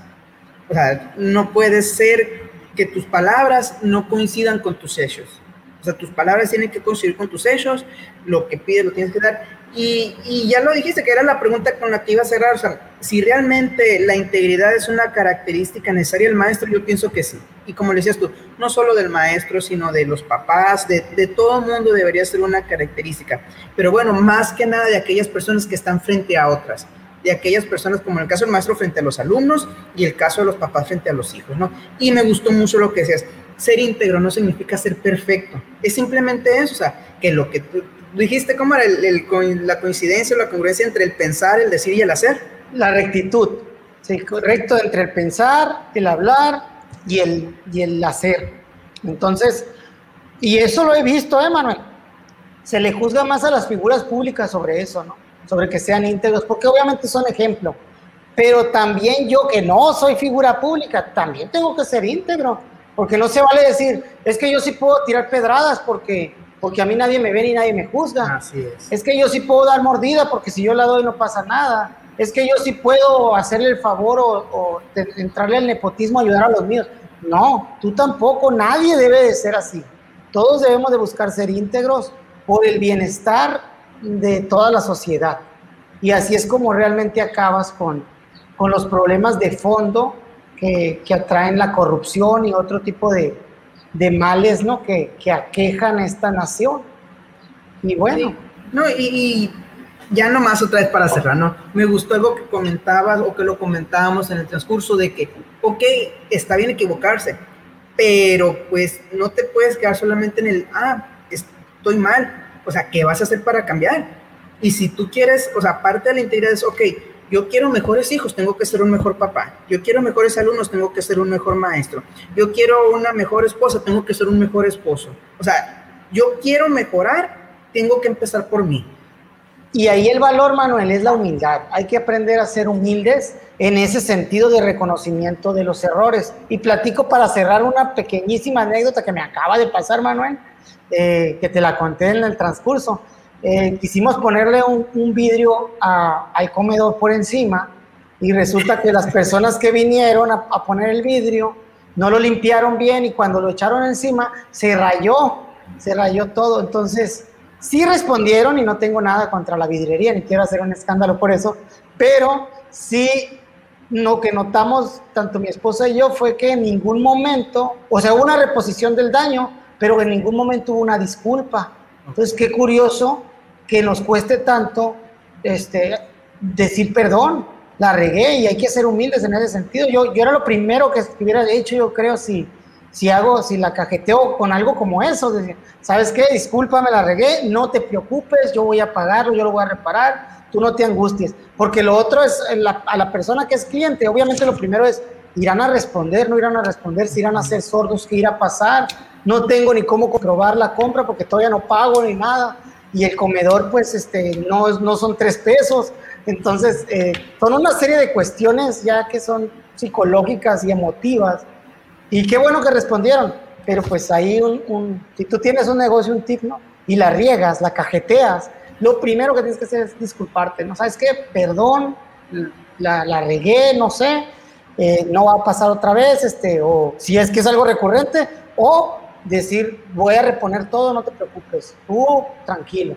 O sea, no puede ser que tus palabras no coincidan con tus hechos. O sea, tus palabras tienen que coincidir con tus hechos, lo que pides lo tienes que dar. Y, ya lo dijiste, que era la pregunta con la que iba a cerrar. O sea, si realmente la integridad es una característica necesaria del maestro, yo pienso que sí. Y como le decías tú, no solo del maestro, sino de los papás, de, de todo mundo debería ser una característica. Pero bueno, más que nada de aquellas personas que están frente a otras de aquellas personas, como en el caso del maestro frente a los alumnos y el caso de los papás frente a los hijos, ¿no? Y me gustó mucho lo que decías, ser íntegro no significa ser perfecto, es simplemente eso, o sea, que lo que tú dijiste, ¿cómo era el, la coincidencia o la congruencia entre el pensar, el decir y el hacer? La rectitud, sí, correcto, entre el pensar, el hablar y el, y el hacer. Entonces, y eso lo he visto, ¿eh, Manuel? Se le juzga más a las figuras públicas sobre eso, ¿no? Sobre que sean íntegros, porque obviamente son ejemplo. Pero también yo que no soy figura pública, también tengo que ser íntegro, porque no se vale decir, es que yo sí puedo tirar pedradas porque porque a mí nadie me ve ni nadie me juzga. Así es. Es que yo sí puedo dar mordida porque si yo la doy no pasa nada. Es que yo sí puedo hacerle el favor o, entrarle al nepotismo, ayudar a los míos. No, tú tampoco, nadie debe de ser así. Todos debemos de buscar ser íntegros por el bienestar de toda la sociedad. Y así es como realmente acabas con, con los problemas de fondo que, que atraen la corrupción y otro tipo de, de males ¿no? que, que aquejan esta nación. Y bueno. No, y, y, ya nomás otra vez para cerrar, ¿no? Me gustó algo que comentabas o que lo comentábamos en el transcurso de que, ok, está bien equivocarse, pero pues no te puedes quedar solamente en el, ah, estoy mal. O sea, ¿qué vas a hacer para cambiar? Y si tú quieres, o sea, parte de la integridad es, ok, yo quiero mejores hijos, tengo que ser un mejor papá. Yo quiero mejores alumnos, tengo que ser un mejor maestro. Yo quiero una mejor esposa, tengo que ser un mejor esposo. O sea, yo quiero mejorar, tengo que empezar por mí. Y ahí el valor, Manuel, es la humildad. Hay que aprender a ser humildes en ese sentido de reconocimiento de los errores. Y platico para cerrar una pequeñísima anécdota que me acaba de pasar, Manuel, eh, que te la conté en el transcurso. Eh, quisimos ponerle un, vidrio al comedor por encima y resulta que las personas que vinieron a, poner el vidrio no lo limpiaron bien y cuando lo echaron encima se rayó, se rayó todo. Entonces, sí respondieron y no tengo nada contra la vidriería, ni quiero hacer un escándalo por eso, pero sí lo que notamos tanto mi esposa y yo fue que en ningún momento, o sea, hubo una reposición del daño, pero en ningún momento hubo una disculpa. Entonces, qué curioso que nos cueste tanto este, decir perdón, la regué y hay que ser humildes en ese sentido. Yo, yo era lo primero que hubiera hecho, yo creo, si, si hago, si la cajeteo con algo como eso, ¿sabes qué? Discúlpame, la regué, no te preocupes, yo voy a pagarlo, yo lo voy a reparar, tú no te angusties. Porque lo otro es a la persona que es cliente, obviamente lo primero es, irán a responder, no irán a responder, si irán a ser sordos, qué irá a pasar, no tengo ni cómo comprobar la compra porque todavía no pago ni nada y el comedor pues este, no, no son tres pesos. Entonces, eh, son una serie de cuestiones ya que son psicológicas y emotivas. Y qué bueno que respondieron, pero pues ahí un, si tú tienes un negocio, un tip, ¿no? Y la riegas, la cajeteas, lo primero que tienes que hacer es disculparte, ¿no? ¿Sabes qué? Perdón, la, la regué, no sé, eh, no va a pasar otra vez, este, o si es que es algo recurrente, o decir, voy a reponer todo, no te preocupes, tranquilo.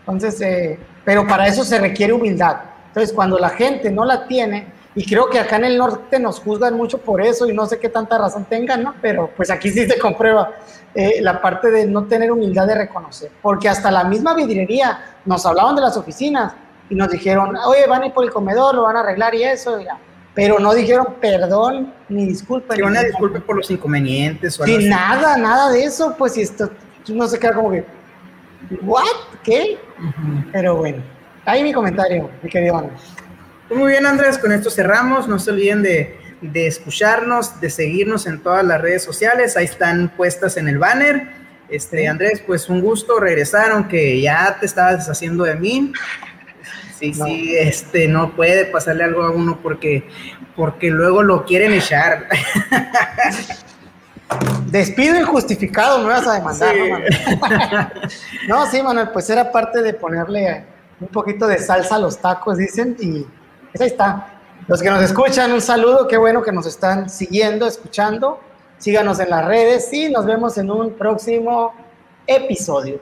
Entonces, eh, pero para eso se requiere humildad. Entonces, cuando la gente no la tiene, y creo que acá en el norte nos juzgan mucho por eso y no sé qué tanta razón tengan, ¿no? Pero pues aquí sí se comprueba eh, la parte de no tener humildad de reconocer, porque hasta la misma vidriería nos hablaban de las oficinas y nos dijeron, oye, van a ir por el comedor, lo van a arreglar y eso, ya pero no dijeron perdón ni disculpa. Ni una disculpa por los inconvenientes o algo nada, nada de eso, pues si esto no se queda como que, ¿what? ¿Qué? Pero bueno, ahí mi comentario, mi querido Andrés. Muy bien, Andrés, con esto cerramos. No se olviden de, de escucharnos, de seguirnos en todas las redes sociales. Ahí están puestas en el banner. Este, Andrés, pues un gusto regresar, aunque ya te estabas deshaciendo de mí. Sí, sí, este, no puede pasarle algo a uno porque, porque luego lo quieren echar. Despido injustificado, me vas a demandar, ¿no, Manuel? no, sí, Manuel, pues era parte de ponerle un poquito de salsa a los tacos, dicen, y pues ahí está. Los que nos escuchan, un saludo, qué bueno que nos están siguiendo, escuchando. Síganos en las redes y nos vemos en un próximo episodio.